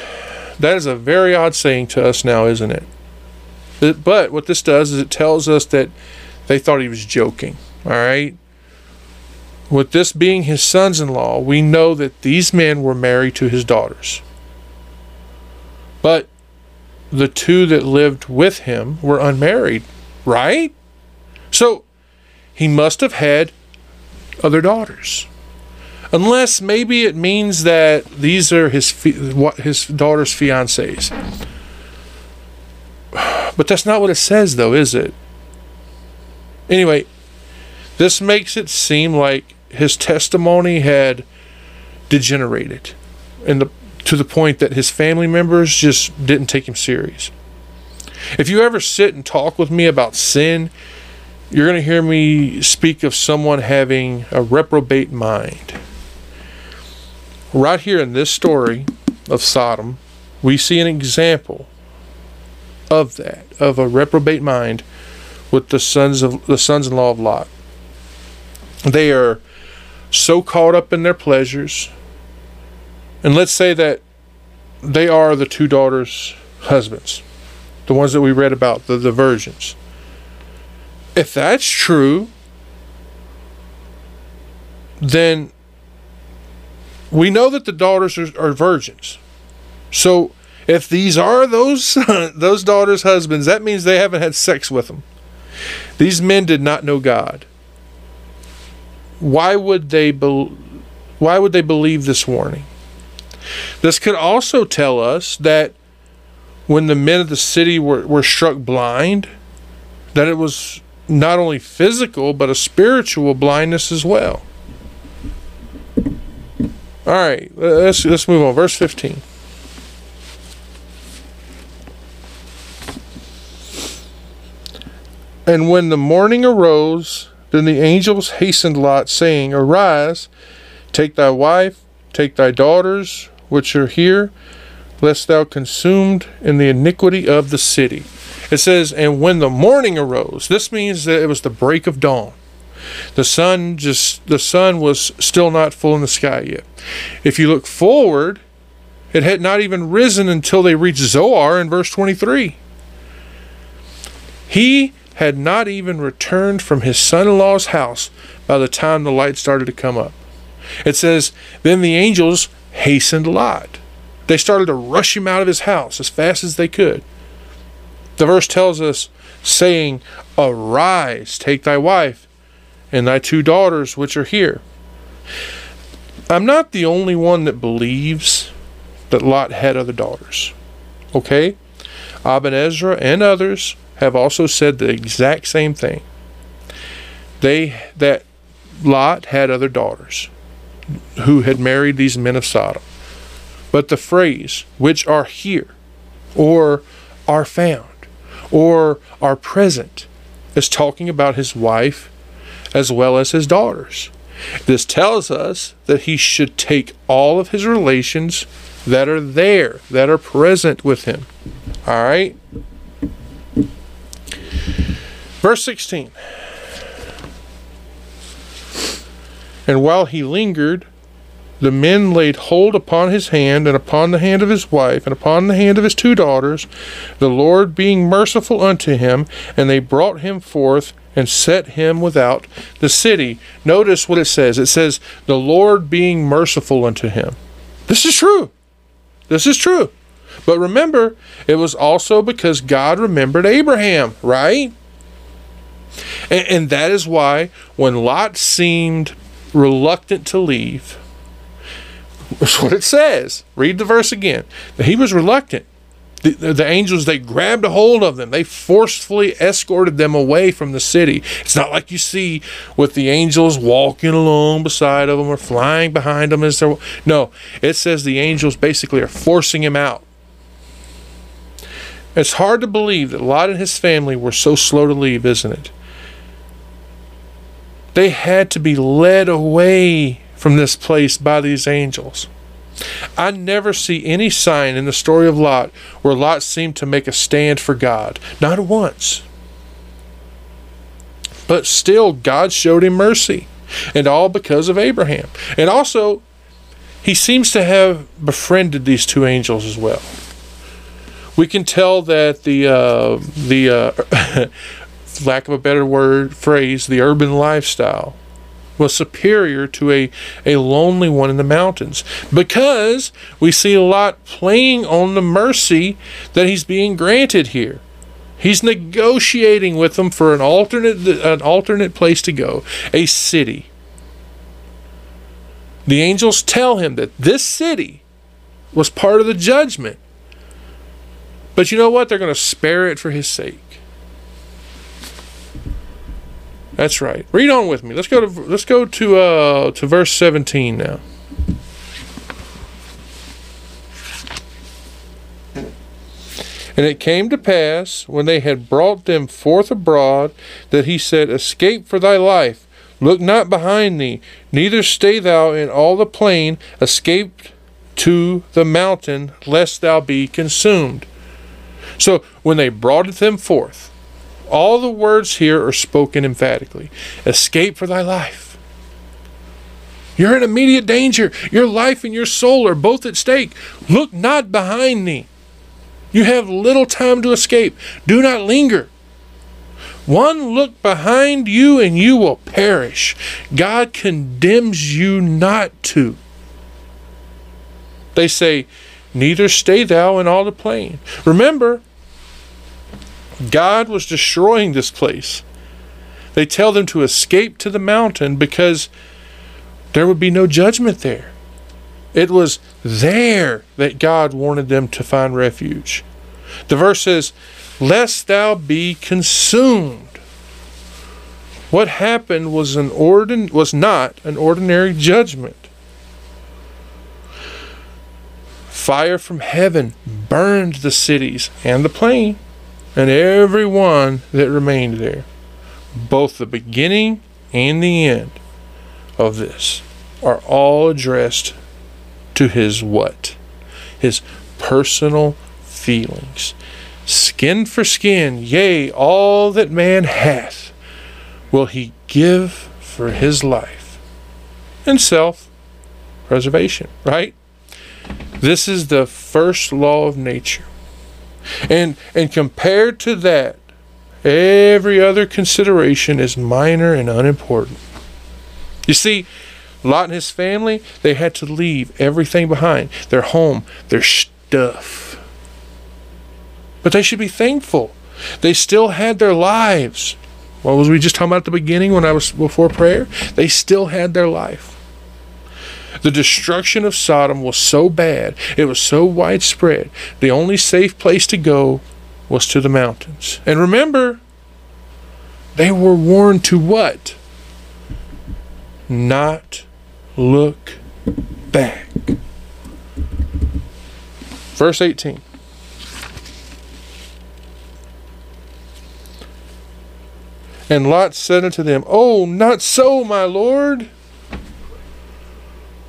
That is a very odd saying to us now, isn't it? But what this does is it tells us that they thought he was joking. All right? With this being his sons in law, we know that these men were married to his daughters. But the two that lived with him were unmarried, right? So he must have had other daughters. Unless maybe it means that these are his what his daughter's fiancés. But that's not what it says though, is it? Anyway, this makes it seem like his testimony had degenerated and the to the point that his family members just didn't take him serious. If you ever sit and talk with me about sin, you're going to hear me speak of someone having a reprobate mind. Right here in this story of Sodom, we see an example of that, of a reprobate mind with the sons of the sons-in-law of Lot. They are so caught up in their pleasures. And let's say that they are the two daughters' husbands, the ones that we read about, the, the virgins. If that's true, then we know that the daughters are, are virgins. So if these are those those daughters' husbands, that means they haven't had sex with them. These men did not know God why would they be, why would they believe this warning? This could also tell us that when the men of the city were, were struck blind, that it was not only physical but a spiritual blindness as well. All right, let's let's move on. Verse 15. And when the morning arose, then the angels hastened Lot, saying, Arise, take thy wife, take thy daughters, which are here, lest thou consumed in the iniquity of the city. It says, And when the morning arose, this means that it was the break of dawn. The sun just the sun was still not full in the sky yet. If you look forward, it had not even risen until they reached Zoar in verse 23. He had not even returned from his son in law's house by the time the light started to come up. It says, Then the angels hastened Lot. They started to rush him out of his house as fast as they could. The verse tells us, saying, Arise, take thy wife and thy two daughters which are here. I'm not the only one that believes that Lot had other daughters. Okay? Aben Ezra and others have also said the exact same thing. They that Lot had other daughters who had married these men of Sodom. But the phrase, which are here, or are found, or are present, is talking about his wife as well as his daughters. This tells us that he should take all of his relations that are there, that are present with him. All right? Verse 16. And while he lingered, the men laid hold upon his hand, and upon the hand of his wife, and upon the hand of his two daughters, the Lord being merciful unto him, and they brought him forth and set him without the city. Notice what it says it says, the Lord being merciful unto him. This is true. This is true. But remember, it was also because God remembered Abraham, right? And, and that is why when Lot seemed reluctant to leave, that's what it says. Read the verse again. He was reluctant. The, the, the, angels, they grabbed a hold of them. They forcefully escorted them away from the city. It's not like you see with the angels walking along beside of them or flying behind them as they're. No, it says the angels basically are forcing him out. It's hard to believe that Lot and his family were so slow to leave, isn't it? They had to be led away from this place by these angels. I never see any sign in the story of Lot where Lot seemed to make a stand for God. Not once. But still, God showed him mercy, and all because of Abraham. And also, he seems to have befriended these two angels as well. We can tell that the uh, the uh, lack of a better word phrase, the urban lifestyle was superior to a, a lonely one in the mountains because we see a Lot playing on the mercy that he's being granted here. He's negotiating with them for an alternate an alternate place to go, a city. The angels tell him that this city was part of the judgment. But you know what? They're going to spare it for his sake. That's right. Read on with me. Let's go to let's go to uh to verse 17 now. And it came to pass, when they had brought them forth abroad, that he said, Escape for thy life, look not behind thee, neither stay thou in all the plain, escape to the mountain, lest thou be consumed. So when they brought them forth, all the words here are spoken emphatically. Escape for thy life. You're in immediate danger. Your life and your soul are both at stake. Look not behind thee. You have little time to escape. Do not linger. One look behind you and you will perish. God condemns you not to. They say, Neither stay thou in all the plain. Remember, God was destroying this place. They tell them to escape to the mountain because there would be no judgment there. It was there that God wanted them to find refuge. The verse says, Lest thou be consumed. What happened was an ordin- was not an ordinary judgment. Fire from heaven burned the cities and the plain and every one that remained there, both the beginning and the end of this, are all addressed to his what? His personal feelings. Skin for skin, yea, all that man hath, will he give for his life. And self preservation, right? This is the first law of nature. And and compared to that, every other consideration is minor and unimportant. You see, Lot and his family, they had to leave everything behind their home, their stuff. But they should be thankful. They still had their lives. What was we just talking about at the beginning when I was before prayer? They still had their life. The destruction of Sodom was so bad, it was so widespread, the only safe place to go was to the mountains. And remember, they were warned to what? Not look back. Verse 18. And Lot said unto them, Oh, not so, my lord.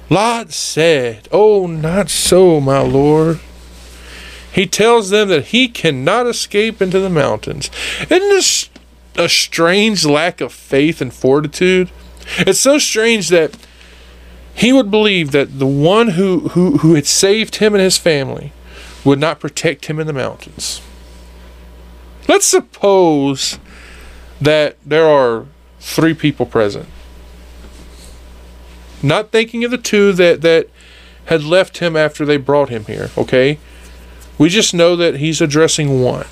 Lot said, Oh, not so, my lord. He tells them that he cannot escape into the mountains. Isn't this a strange lack of faith and fortitude? It's so strange that he would believe that the one who, who, who had saved him and his family would not protect him in the mountains. Let's suppose that there are three people present. Not thinking of the two that, that had left him after they brought him here, okay? We just know that he's addressing one.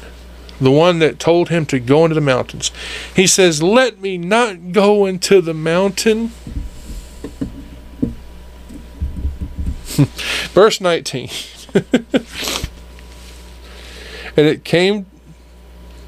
The one that told him to go into the mountains. He says, Let me not go into the mountain. Verse 19. and it came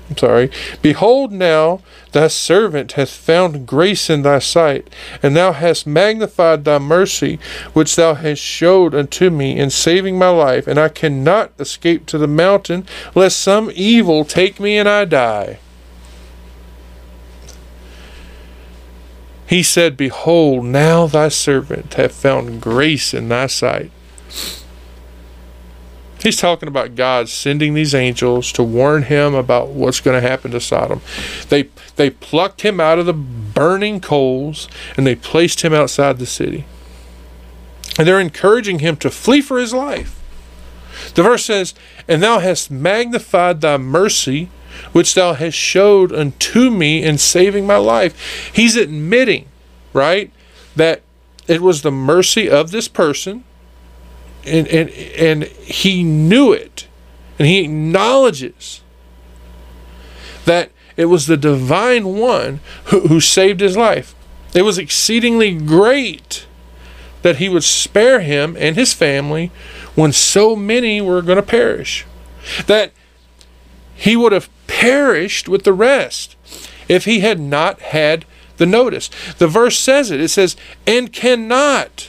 I'm sorry. Behold, now thy servant hath found grace in thy sight, and thou hast magnified thy mercy, which thou hast showed unto me in saving my life, and I cannot escape to the mountain, lest some evil take me and I die. He said, Behold, now thy servant hath found grace in thy sight He's talking about God sending these angels to warn him about what's going to happen to Sodom. They they plucked him out of the burning coals and they placed him outside the city. And they're encouraging him to flee for his life. The verse says, "And thou hast magnified thy mercy, which thou hast showed unto me in saving my life." He's admitting, right, that it was the mercy of this person and, and, and he knew it. And he acknowledges that it was the divine one who, who saved his life. It was exceedingly great that he would spare him and his family when so many were going to perish. That he would have perished with the rest if he had not had the notice. The verse says it. It says, and cannot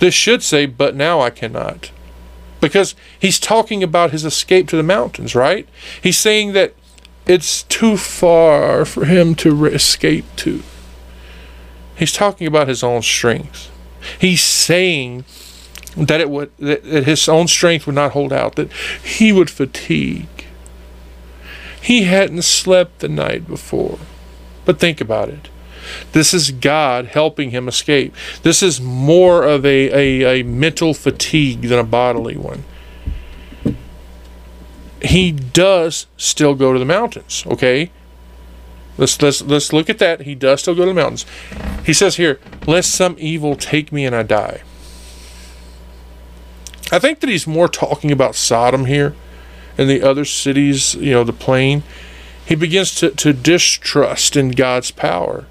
This should say, but now I cannot. Because he's talking about his escape to the mountains, right? He's saying that it's too far for him to escape to. He's talking about his own strength. He's saying that it would that, his own strength would not hold out, that he would fatigue. He hadn't slept the night before. But think about it. This is God helping him escape. This is more of a, a, a mental fatigue than a bodily one. He does still go to the mountains, okay? Let's let's let's look at that. He does still go to the mountains. He says here, "Lest some evil take me and I die." I think that he's more talking about Sodom here and the other cities, you know, the plain. He begins to, to distrust in God's power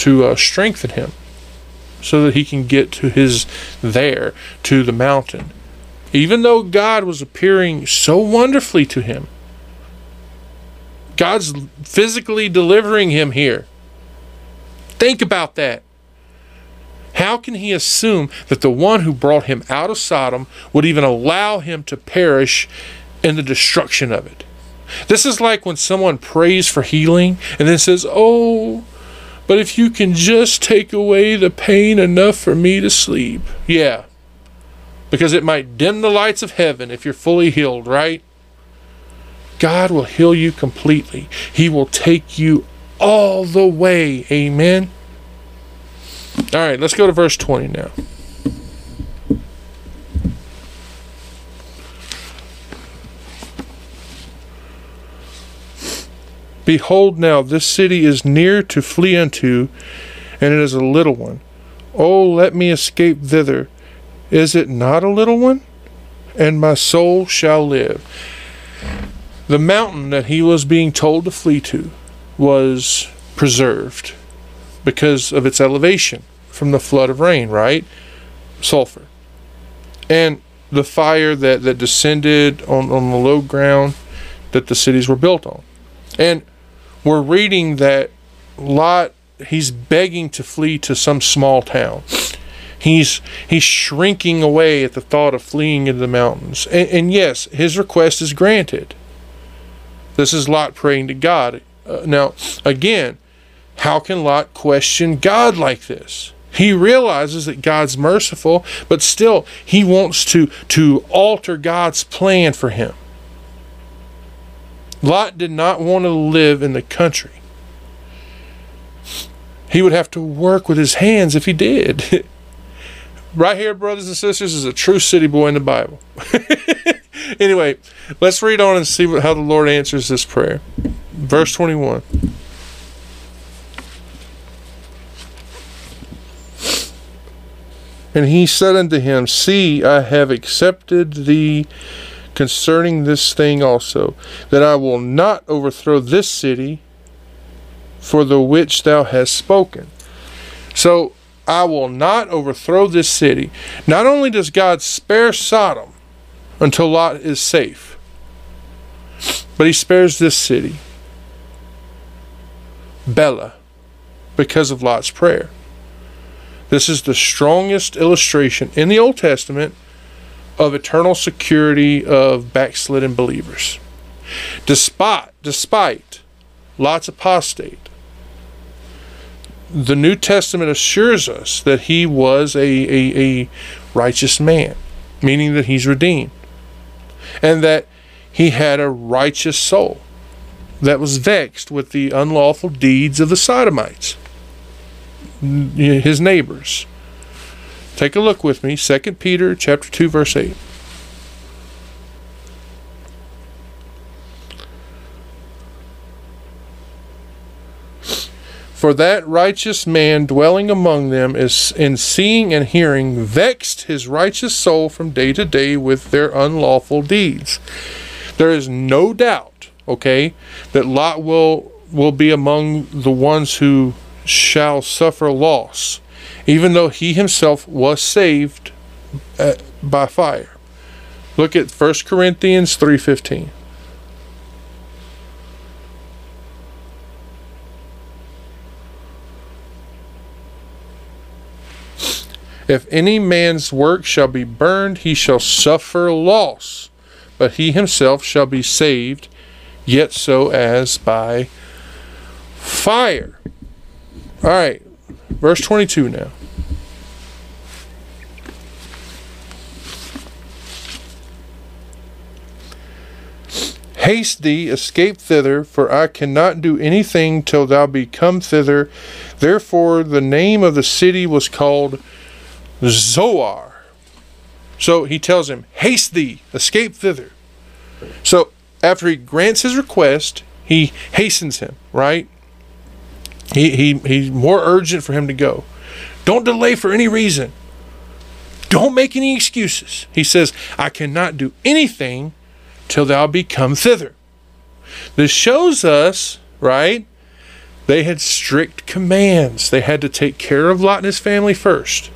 to uh, strengthen him so that he can get to his there, to the mountain. Even though God was appearing so wonderfully to him, God's physically delivering him here. Think about that. How can he assume that the one who brought him out of Sodom would even allow him to perish in the destruction of it? This is like when someone prays for healing and then says, Oh, but if you can just take away the pain enough for me to sleep. Yeah. Because it might dim the lights of heaven if you're fully healed, right? God will heal you completely. He will take you all the way. Amen. All right, let's go to verse 20 now. Behold, now this city is near to flee unto, and it is a little one. Oh, let me escape thither. Is it not a little one? And my soul shall live. The mountain that he was being told to flee to was preserved because of its elevation from the flood of rain, right? Sulfur. And the fire that, that descended on, on the low ground that the cities were built on. And we're reading that Lot, he's begging to flee to some small town. He's he's shrinking away at the thought of fleeing into the mountains. And, and yes, his request is granted. This is Lot praying to God. Uh, now, again, how can Lot question God like this? He realizes that God's merciful, but still he wants to to alter God's plan for him. Lot did not want to live in the country. He would have to work with his hands if he did. right here, brothers and sisters, is a true city boy in the Bible. anyway, let's read on and see what, how the Lord answers this prayer. Verse 21. And he said unto him, See, I have accepted thee concerning this thing also, that I will not overthrow this city for the which thou hast spoken. So I will not overthrow this city. Not only does God spare Sodom until Lot is safe, but he spares this city, Bela, because of Lot's prayer. This is the strongest illustration in the Old Testament of eternal security of backslidden believers. Despite, despite Lot's apostate, the New Testament assures us that he was a, a, a righteous man, meaning that he's redeemed, and that he had a righteous soul that was vexed with the unlawful deeds of the sodomites, his neighbors. Take a look with me, 2 Peter chapter 2 verse 8. For that righteous man dwelling among them is in seeing and hearing vexed his righteous soul from day to day with their unlawful deeds. There is no doubt, okay, that Lot will will be among the ones who shall suffer loss, even though he himself was saved uh, by fire. Look at 1 Corinthians 3:15. If any man's work shall be burned, he shall suffer loss, but he himself shall be saved, yet so as by fire. All right, verse 22 now. Haste thee, escape thither, for I cannot do anything till thou be come thither. Therefore the name of the city was called Zoar. So he tells him, Haste thee, escape thither. So after he grants his request, he hastens him, right? He, he, he's more urgent for him to go. Don't delay for any reason. Don't make any excuses. He says, I cannot do anything till thou be come thither. This shows us, right? They had strict commands. They had to take care of Lot and his family first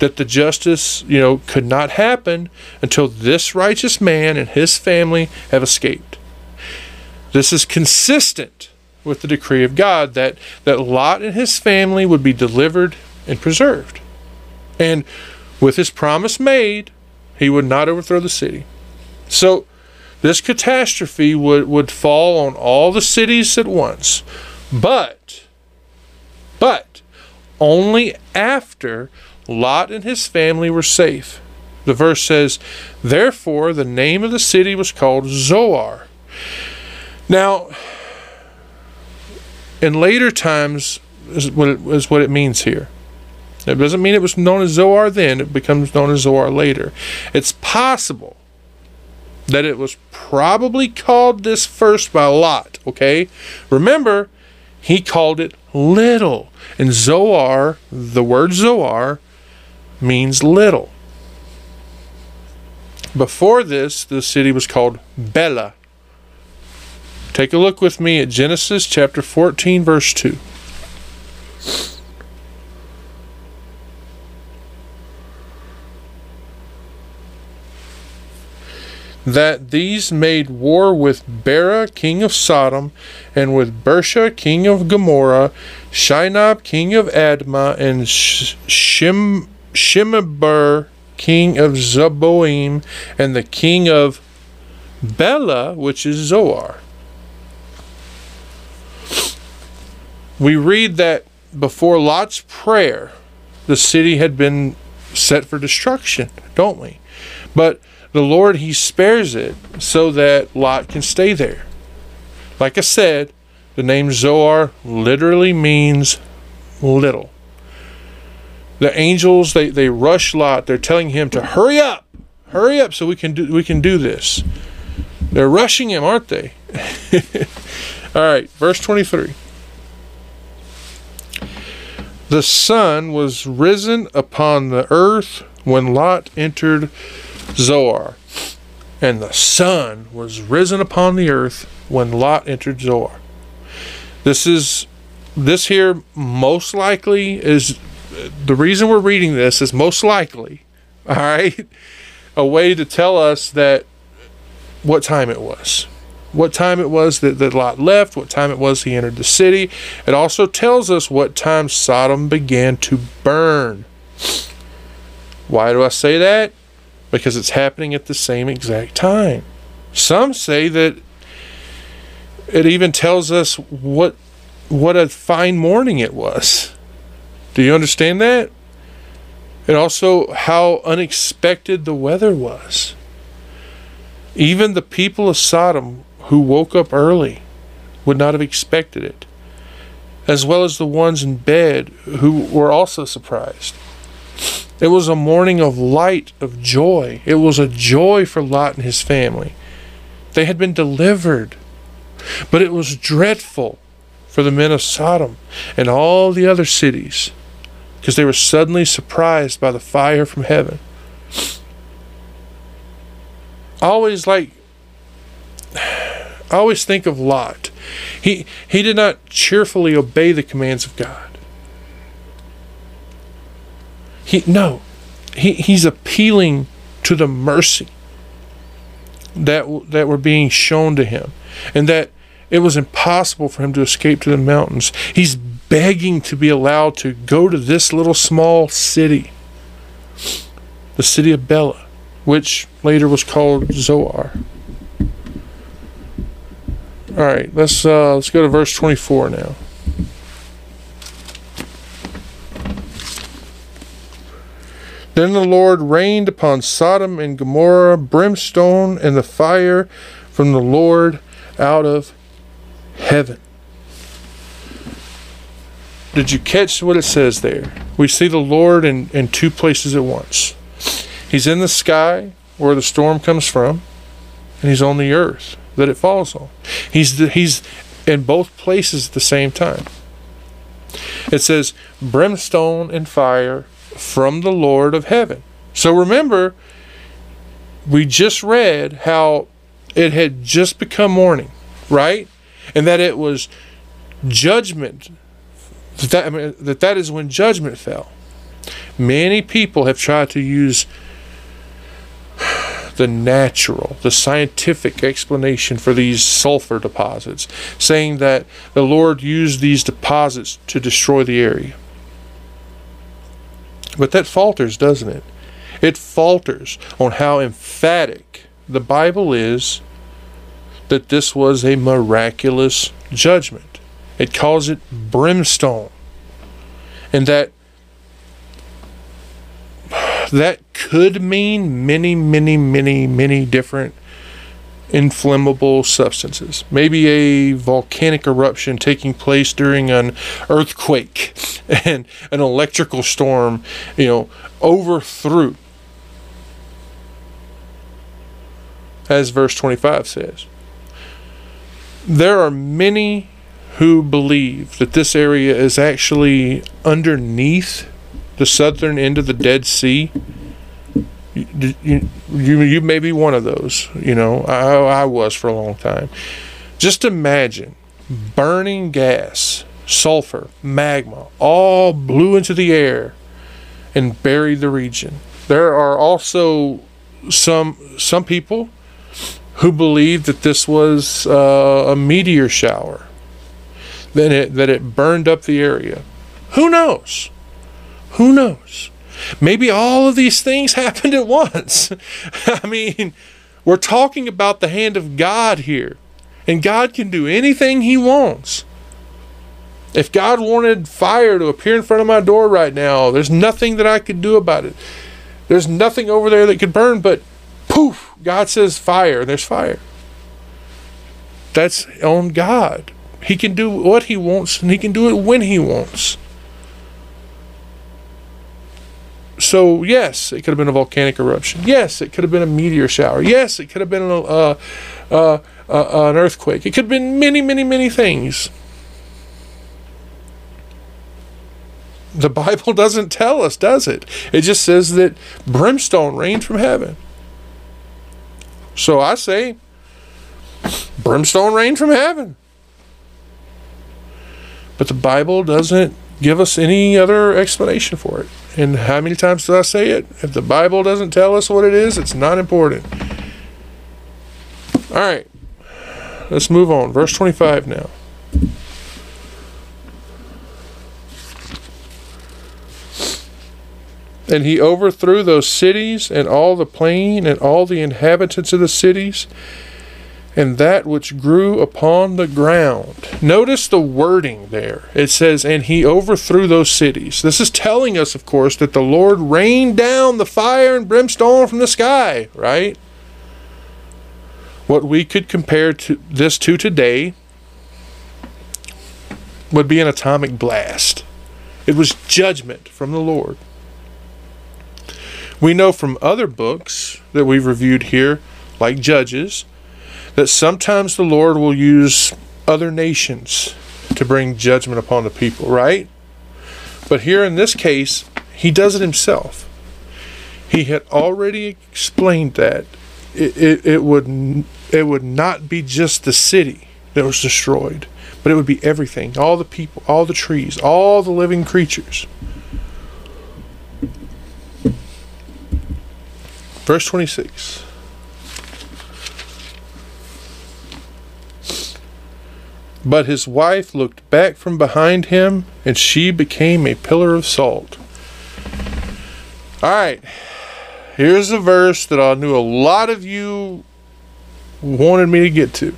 that the justice, you know, could not happen until this righteous man and his family have escaped. This is consistent with the decree of God that, that Lot and his family would be delivered and preserved. And with his promise made, he would not overthrow the city. So this catastrophe would, would fall on all the cities at once. But, but, only after Lot and his family were safe. The verse says, Therefore the name of the city was called Zoar. Now, in later times, is what it, is what it means here. It doesn't mean it was known as Zoar then, it becomes known as Zoar later. It's possible that it was probably called this first by Lot, okay? Remember, he called it little. And Zoar, the word Zoar, means little. Before this, the city was called Bela. Take a look with me at Genesis chapter 14, verse 2. That these made war with Bera, king of Sodom, and with Birsha, king of Gomorrah, Shinab, king of Admah, and Shim king of Zeboim, and the king of Bela, which is Zoar. We read that before Lot's prayer, the city had been set for destruction, don't we? But the Lord, He spares it so that Lot can stay there. Like I said, the name Zoar literally means little. The angels they, they rush Lot. They're telling him to hurry up, hurry up, so we can do we can do this. They're rushing him, aren't they? All right, verse twenty three. The sun was risen upon the earth when Lot entered Zoar. And the sun was risen upon the earth when Lot entered Zoar. This is this here most likely is the reason we're reading this is most likely, all right, a way to tell us that what time it was. What time it was that, that Lot left, what time it was he entered the city. It also tells us what time Sodom began to burn. Why do I say that? Because it's happening at the same exact time. Some say that it even tells us what what a fine morning it was. Do you understand that? And also how unexpected the weather was. Even the people of Sodom who woke up early would not have expected it, as well as the ones in bed who were also surprised. It was a morning of light, of joy. It was a joy for Lot and his family. They had been delivered. But it was dreadful for the men of Sodom and all the other cities because they were suddenly surprised by the fire from heaven. I always like I always think of Lot. He he did not cheerfully obey the commands of God. He no. He he's appealing to the mercy that that were being shown to him and that it was impossible for him to escape to the mountains. He's begging to be allowed to go to this little small city, the city of Bela, which later was called Zoar. All right, let's uh, let's go to verse 24 now. Then the Lord rained upon Sodom and Gomorrah brimstone and the fire from the Lord out of heaven. Did you catch what it says there? We see the Lord in, in two places at once. He's in the sky where the storm comes from, and he's on the earth that it falls on. He's the, he's in both places at the same time. It says brimstone and fire from the Lord of heaven. So remember, we just read how it had just become morning, right? And that it was judgment. That, I mean, that that is when judgment fell. Many people have tried to use the natural, the scientific explanation for these sulfur deposits, saying that the Lord used these deposits to destroy the area. But that falters, doesn't it? It falters on how emphatic the Bible is that this was a miraculous judgment. It calls it brimstone. And that that could mean many, many, many, many different inflammable substances. Maybe a volcanic eruption taking place during an earthquake and an electrical storm, you know, overthrew. As verse 25 says. There are many who believe that this area is actually underneath the southern end of the Dead Sea. You, you, you, may be one of those. You know, I, I was for a long time. Just imagine burning gas, sulfur, magma, all blew into the air and buried the region. There are also some some people who believe that this was uh, a meteor shower, that it that it burned up the area. Who knows? Who knows? Maybe all of these things happened at once. I mean, we're talking about the hand of God here. And God can do anything He wants. If God wanted fire to appear in front of my door right now, there's nothing that I could do about it. There's nothing over there that could burn, but poof, God says fire, and there's fire. That's on God. He can do what He wants, and He can do it when He wants. So, yes, it could have been a volcanic eruption. Yes, it could have been a meteor shower. Yes, it could have been a, uh, uh, uh, an earthquake. It could have been many, many, many things. The Bible doesn't tell us, does it? It just says that brimstone rained from heaven. So I say, brimstone rained from heaven. But the Bible doesn't give us any other explanation for it. And how many times do I say it? If the Bible doesn't tell us what it is, it's not important. All right. Let's move on. Verse 25 now. And he overthrew those cities and all the plain and all the inhabitants of the cities and that which grew upon the ground. Notice the wording there. It says, And he overthrew those cities. This is telling us, of course, that the Lord rained down the fire and brimstone from the sky, right? What we could compare to this to today would be an atomic blast. It was judgment from the Lord. We know from other books that we've reviewed here, like Judges, that sometimes the Lord will use other nations to bring judgment upon the people, right? But here in this case, he does it himself. He had already explained that it, it, it would it would not be just the city that was destroyed, but it would be everything, all the people, all the trees, all the living creatures. Verse 26. But his wife looked back from behind him, and she became a pillar of salt. All right, here's a verse that I knew a lot of you wanted me to get to.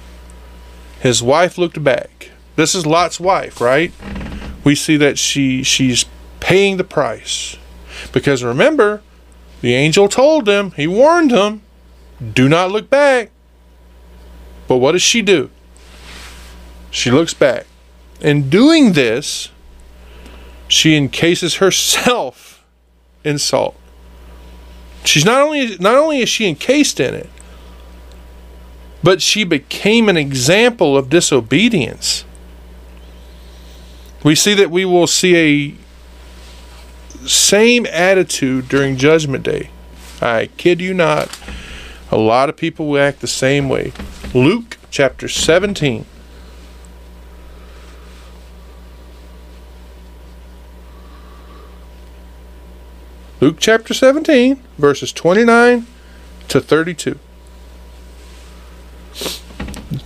His wife looked back. This is Lot's wife, right? We see that she she's paying the price. Because remember, the angel told them, he warned them, do not look back. But what does she do? She looks back. In doing this, she encases herself in salt. She's not only not only is she encased in it, but she became an example of disobedience. We see that we will see a same attitude during judgment day. I kid you not. A lot of people will act the same way. Luke chapter 17 Luke chapter 17, verses 29 to 32.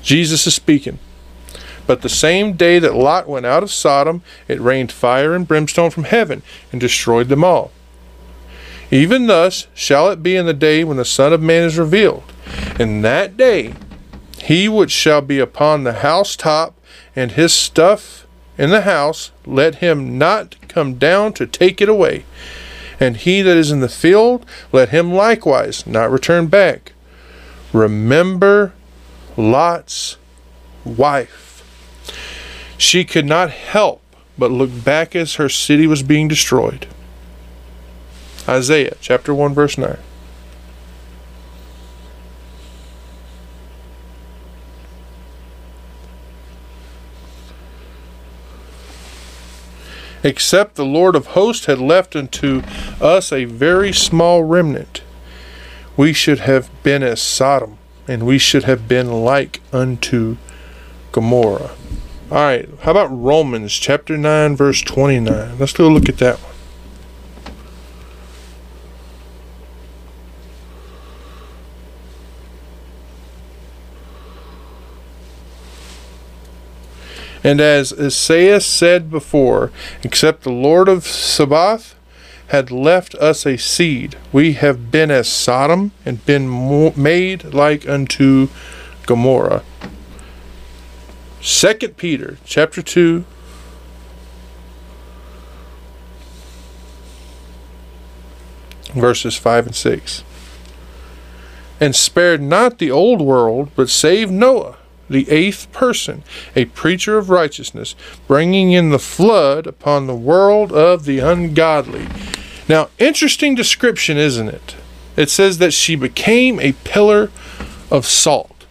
Jesus is speaking. But the same day that Lot went out of Sodom, it rained fire and brimstone from heaven and destroyed them all. Even thus shall it be in the day when the Son of Man is revealed. In that day he which shall be upon the housetop and his stuff in the house, let him not come down to take it away and he that is in the field, let him likewise not return back. Remember Lot's wife. She could not help but look back as her city was being destroyed. Isaiah chapter 1, verse 9. Except the Lord of hosts had left unto us a very small remnant. We should have been as Sodom, and we should have been like unto Gomorrah. All right, how about Romans chapter 9, verse 29? Let's go look at that one. And as Isaiah said before, except the Lord of Sabaoth had left us a seed, we have been as Sodom and been made like unto Gomorrah. Second Peter chapter 2 verses 5 and 6. And spared not the old world, but saved Noah, the eighth person, a preacher of righteousness, bringing in the flood upon the world of the ungodly. Now, interesting description, isn't it? It says that she became a pillar of salt.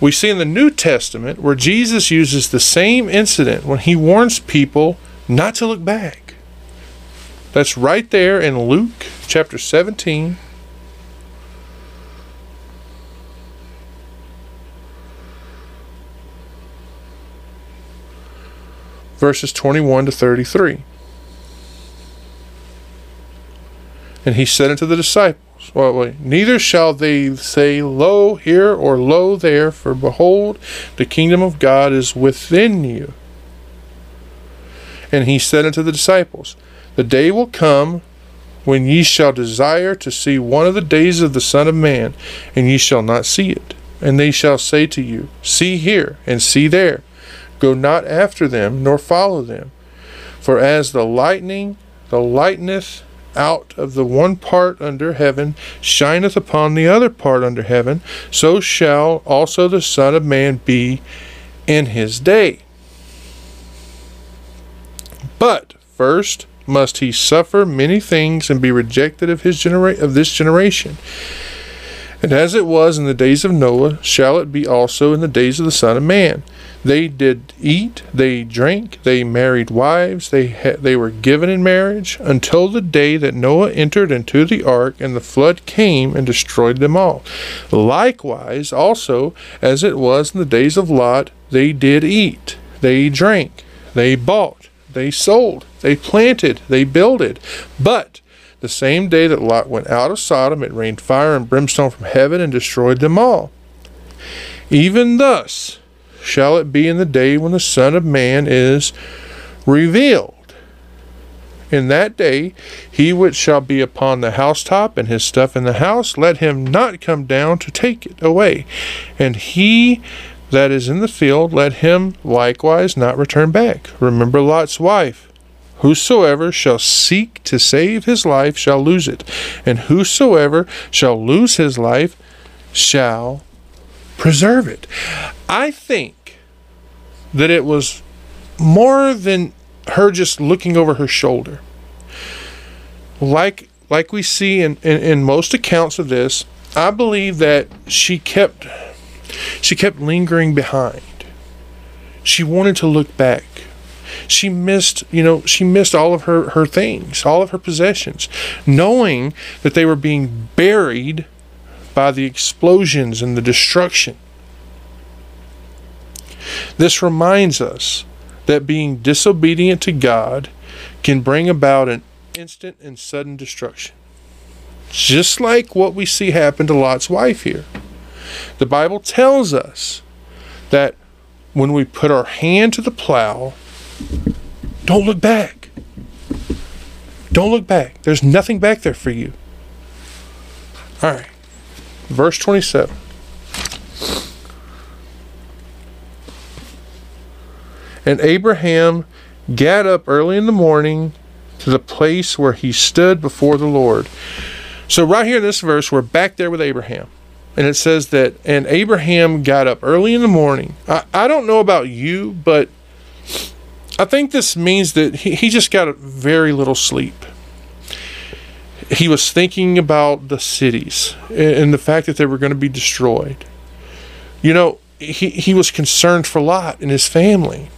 We see in the New Testament where Jesus uses the same incident when he warns people not to look back. That's right there in Luke chapter 17. Verses 21 to 33. And he said unto the disciples, well, wait, Neither shall they say, Lo here or lo there, for behold, the kingdom of God is within you. And he said unto the disciples, The day will come when ye shall desire to see one of the days of the Son of Man, and ye shall not see it. And they shall say to you, See here, and see there. Go not after them, nor follow them. For as the lightning, the lighteneth out of the one part under heaven shineth upon the other part under heaven, so shall also the Son of Man be in his day. But first must he suffer many things and be rejected of his genera- of this generation. And as it was in the days of Noah, shall it be also in the days of the Son of Man. They did eat, they drank, they married wives, they ha- they were given in marriage until the day that Noah entered into the ark, and the flood came and destroyed them all. Likewise, also as it was in the days of Lot, they did eat, they drank, they bought, they sold, they planted, they builded. But the same day that Lot went out of Sodom, it rained fire and brimstone from heaven and destroyed them all. Even thus shall it be in the day when the Son of Man is revealed. In that day, he which shall be upon the housetop and his stuff in the house, let him not come down to take it away. And he that is in the field, let him likewise not return back. Remember Lot's wife. Whosoever shall seek to save his life shall lose it, and whosoever shall lose his life shall preserve it. I think that it was more than her just looking over her shoulder. Like like we see in, in, in most accounts of this, I believe that she kept she kept lingering behind. She wanted to look back. She missed, you know, she missed all of her, her things, all of her possessions, knowing that they were being buried by the explosions and the destruction. This reminds us that being disobedient to God can bring about an instant and sudden destruction. Just like what we see happen to Lot's wife here. The Bible tells us that when we put our hand to the plow, don't look back. Don't look back. There's nothing back there for you. All right. Verse 27. And Abraham got up early in the morning to the place where he stood before the Lord. So, right here in this verse, we're back there with Abraham. And it says that, and Abraham got up early in the morning. I, I don't know about you, but I think this means that he, he just got very little sleep. He was thinking about the cities and, and the fact that they were going to be destroyed. You know, he, he was concerned for Lot and his family.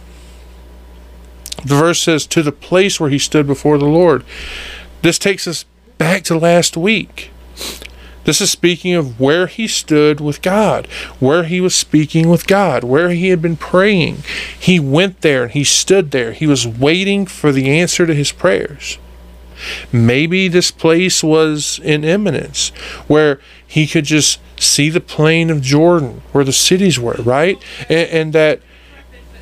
The verse says, to the place where he stood before the Lord. This takes us back to last week. This is speaking of where he stood with God, where he was speaking with God, where he had been praying. He went there and he stood there. He was waiting for the answer to his prayers. Maybe this place was in eminence where he could just see the plain of Jordan, where the cities were, right? And, and that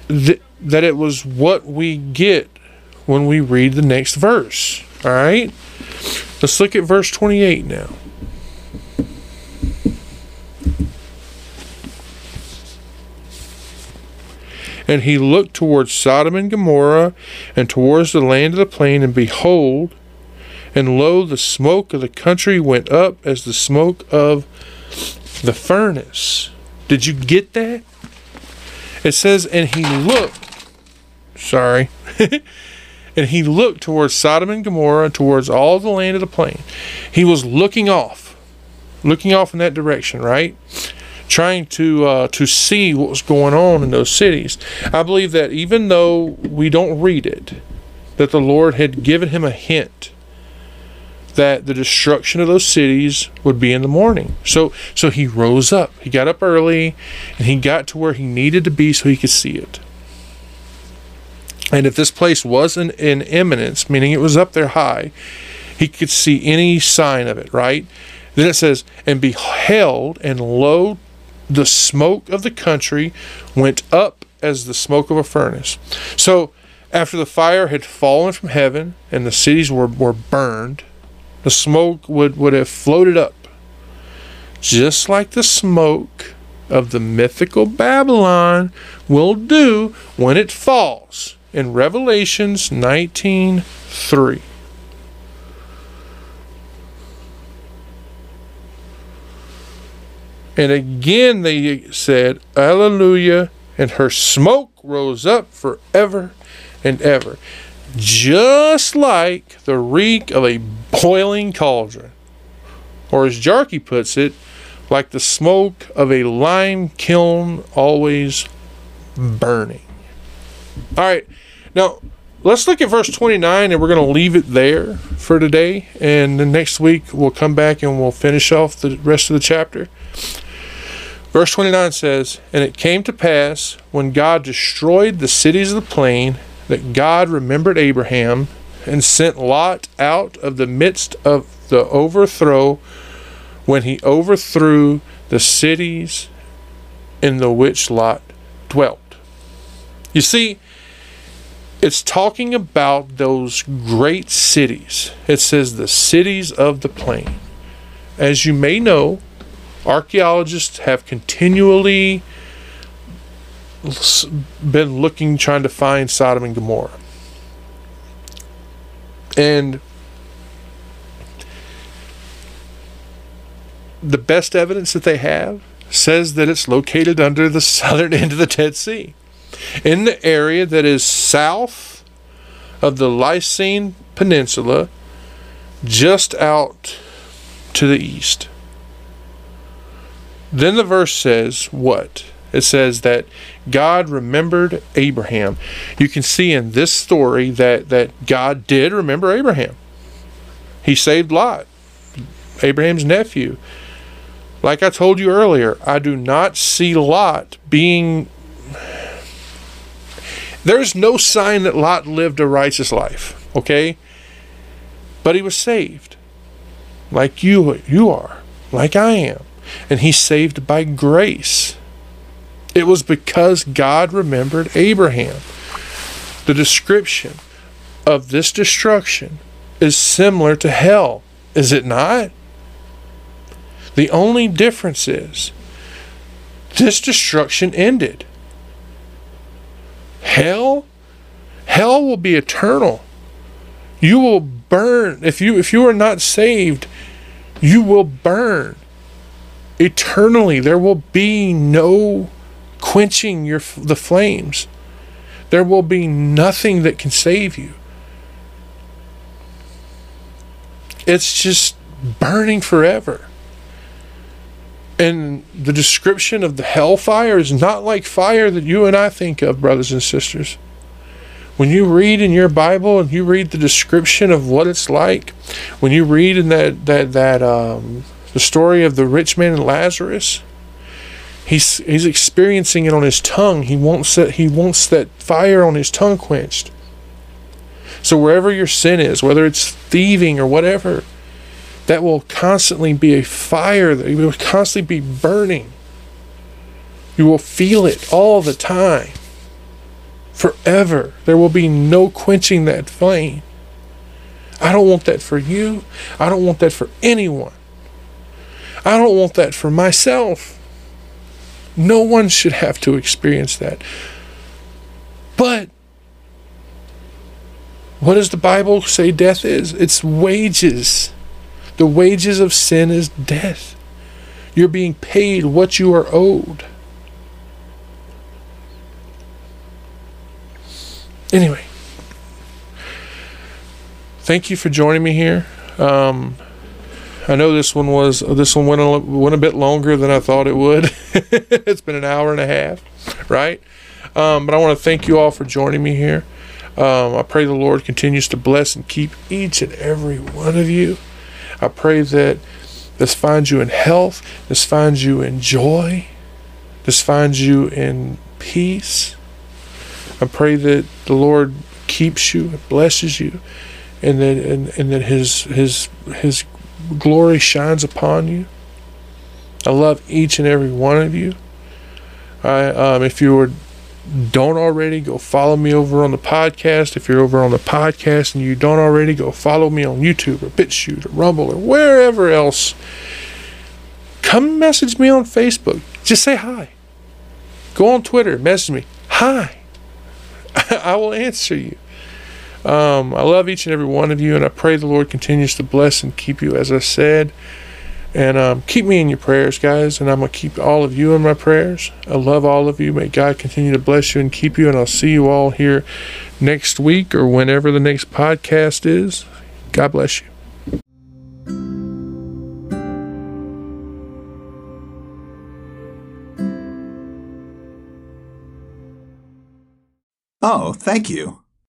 th- that it was what we get when we read the next verse. All right? Let's look at verse 28 now. And he looked towards Sodom and Gomorrah, and towards the land of the plain, and behold, and lo, the smoke of the country went up as the smoke of the furnace. Did you get that? It says, and he looked, sorry, and he looked towards Sodom and Gomorrah, towards all the land of the plain. He was looking off, looking off in that direction, right? Trying to uh, to see what was going on in those cities. I believe that even though we don't read it, that the Lord had given him a hint that the destruction of those cities would be in the morning. So so he rose up. He got up early and he got to where he needed to be so he could see it. And if this place was in, in eminence, meaning it was up there high, he could see any sign of it, right? Then it says, and beheld, and lo, the smoke of the country went up as the smoke of a furnace. So, after the fire had fallen from heaven and the cities were, were burned, the smoke would, would have floated up, just like the smoke of the mythical Babylon will do when it falls in Revelations 19 3. And again they said, Alleluia, and her smoke rose up forever and ever, just like the reek of a boiling cauldron. Or as Jarchi puts it, like the smoke of a lime kiln always burning. All right, now let's look at verse 29 and we're going to leave it there for today. And then next week we'll come back and we'll finish off the rest of the chapter. Verse 29 says, And it came to pass, when God destroyed the cities of the plain, that God remembered Abraham and sent Lot out of the midst of the overthrow when he overthrew the cities in the which Lot dwelt. You see, it's talking about those great cities. It says the cities of the plain. As you may know, archaeologists have continually been looking, trying to find Sodom and Gomorrah. And the best evidence that they have says that it's located under the southern end of the Dead Sea, in the area that is south of the Lisan Peninsula, just out to the east. Then the verse says what? It says that God remembered Abraham. You can see in this story that, that God did remember Abraham. He saved Lot, Abraham's nephew. Like I told you earlier, I do not see Lot being. There's no sign that Lot lived a righteous life, okay? But he was saved. Like you you are, like I am and he's saved by grace. It was because God remembered Abraham. The description of this destruction is similar to hell, is it not? The only difference is this destruction ended. Hell hell will be eternal. You will burn if you if you are not saved, you will burn eternally. There will be no quenching your the flames. There will be nothing that can save you. It's just burning forever. And the description of the hellfire is not like fire that you and I think of, brothers and sisters. When you read in your Bible and you read the description of what it's like, when you read in that that that um, the story of the rich man and Lazarus. He's he's experiencing it on his tongue. He wants that he wants that fire on his tongue quenched. So wherever your sin is, whether it's thieving or whatever, that will constantly be a fire that will constantly be burning. You will feel it all the time. Forever. There will be no quenching that flame. I don't want that for you. I don't want that for anyone. I don't want that for myself. No one should have to experience that. But what does the Bible say death is? It's wages. The wages of sin is death. You're being paid what you are owed. Anyway, thank you for joining me here. Um, I know this one was this one went a, went a bit longer than I thought it would. it's been an hour and a half, right? Um, but I want to thank you all for joining me here. Um, I pray the Lord continues to bless and keep each and every one of you. I pray that this finds you in health, this finds you in joy, this finds you in peace. I pray that the Lord keeps you and blesses you, and that and, and that His His His glory shines upon you. I love each and every one of you. I um, if you were don't already, go follow me over on the podcast. If you're over on the podcast and you don't already, go follow me on YouTube or BitChute or Rumble or wherever else. Come message me on Facebook. Just say hi. Go on Twitter, message me. Hi. I will answer you. Um, I love each and every one of you, and I pray the Lord continues to bless and keep you, as I said. And um, keep me in your prayers, guys. And I'm going to keep all of you in my prayers. I love all of you. May God continue to bless you and keep you. And I'll see you all here next week or whenever the next podcast is. God bless you. Oh, thank you.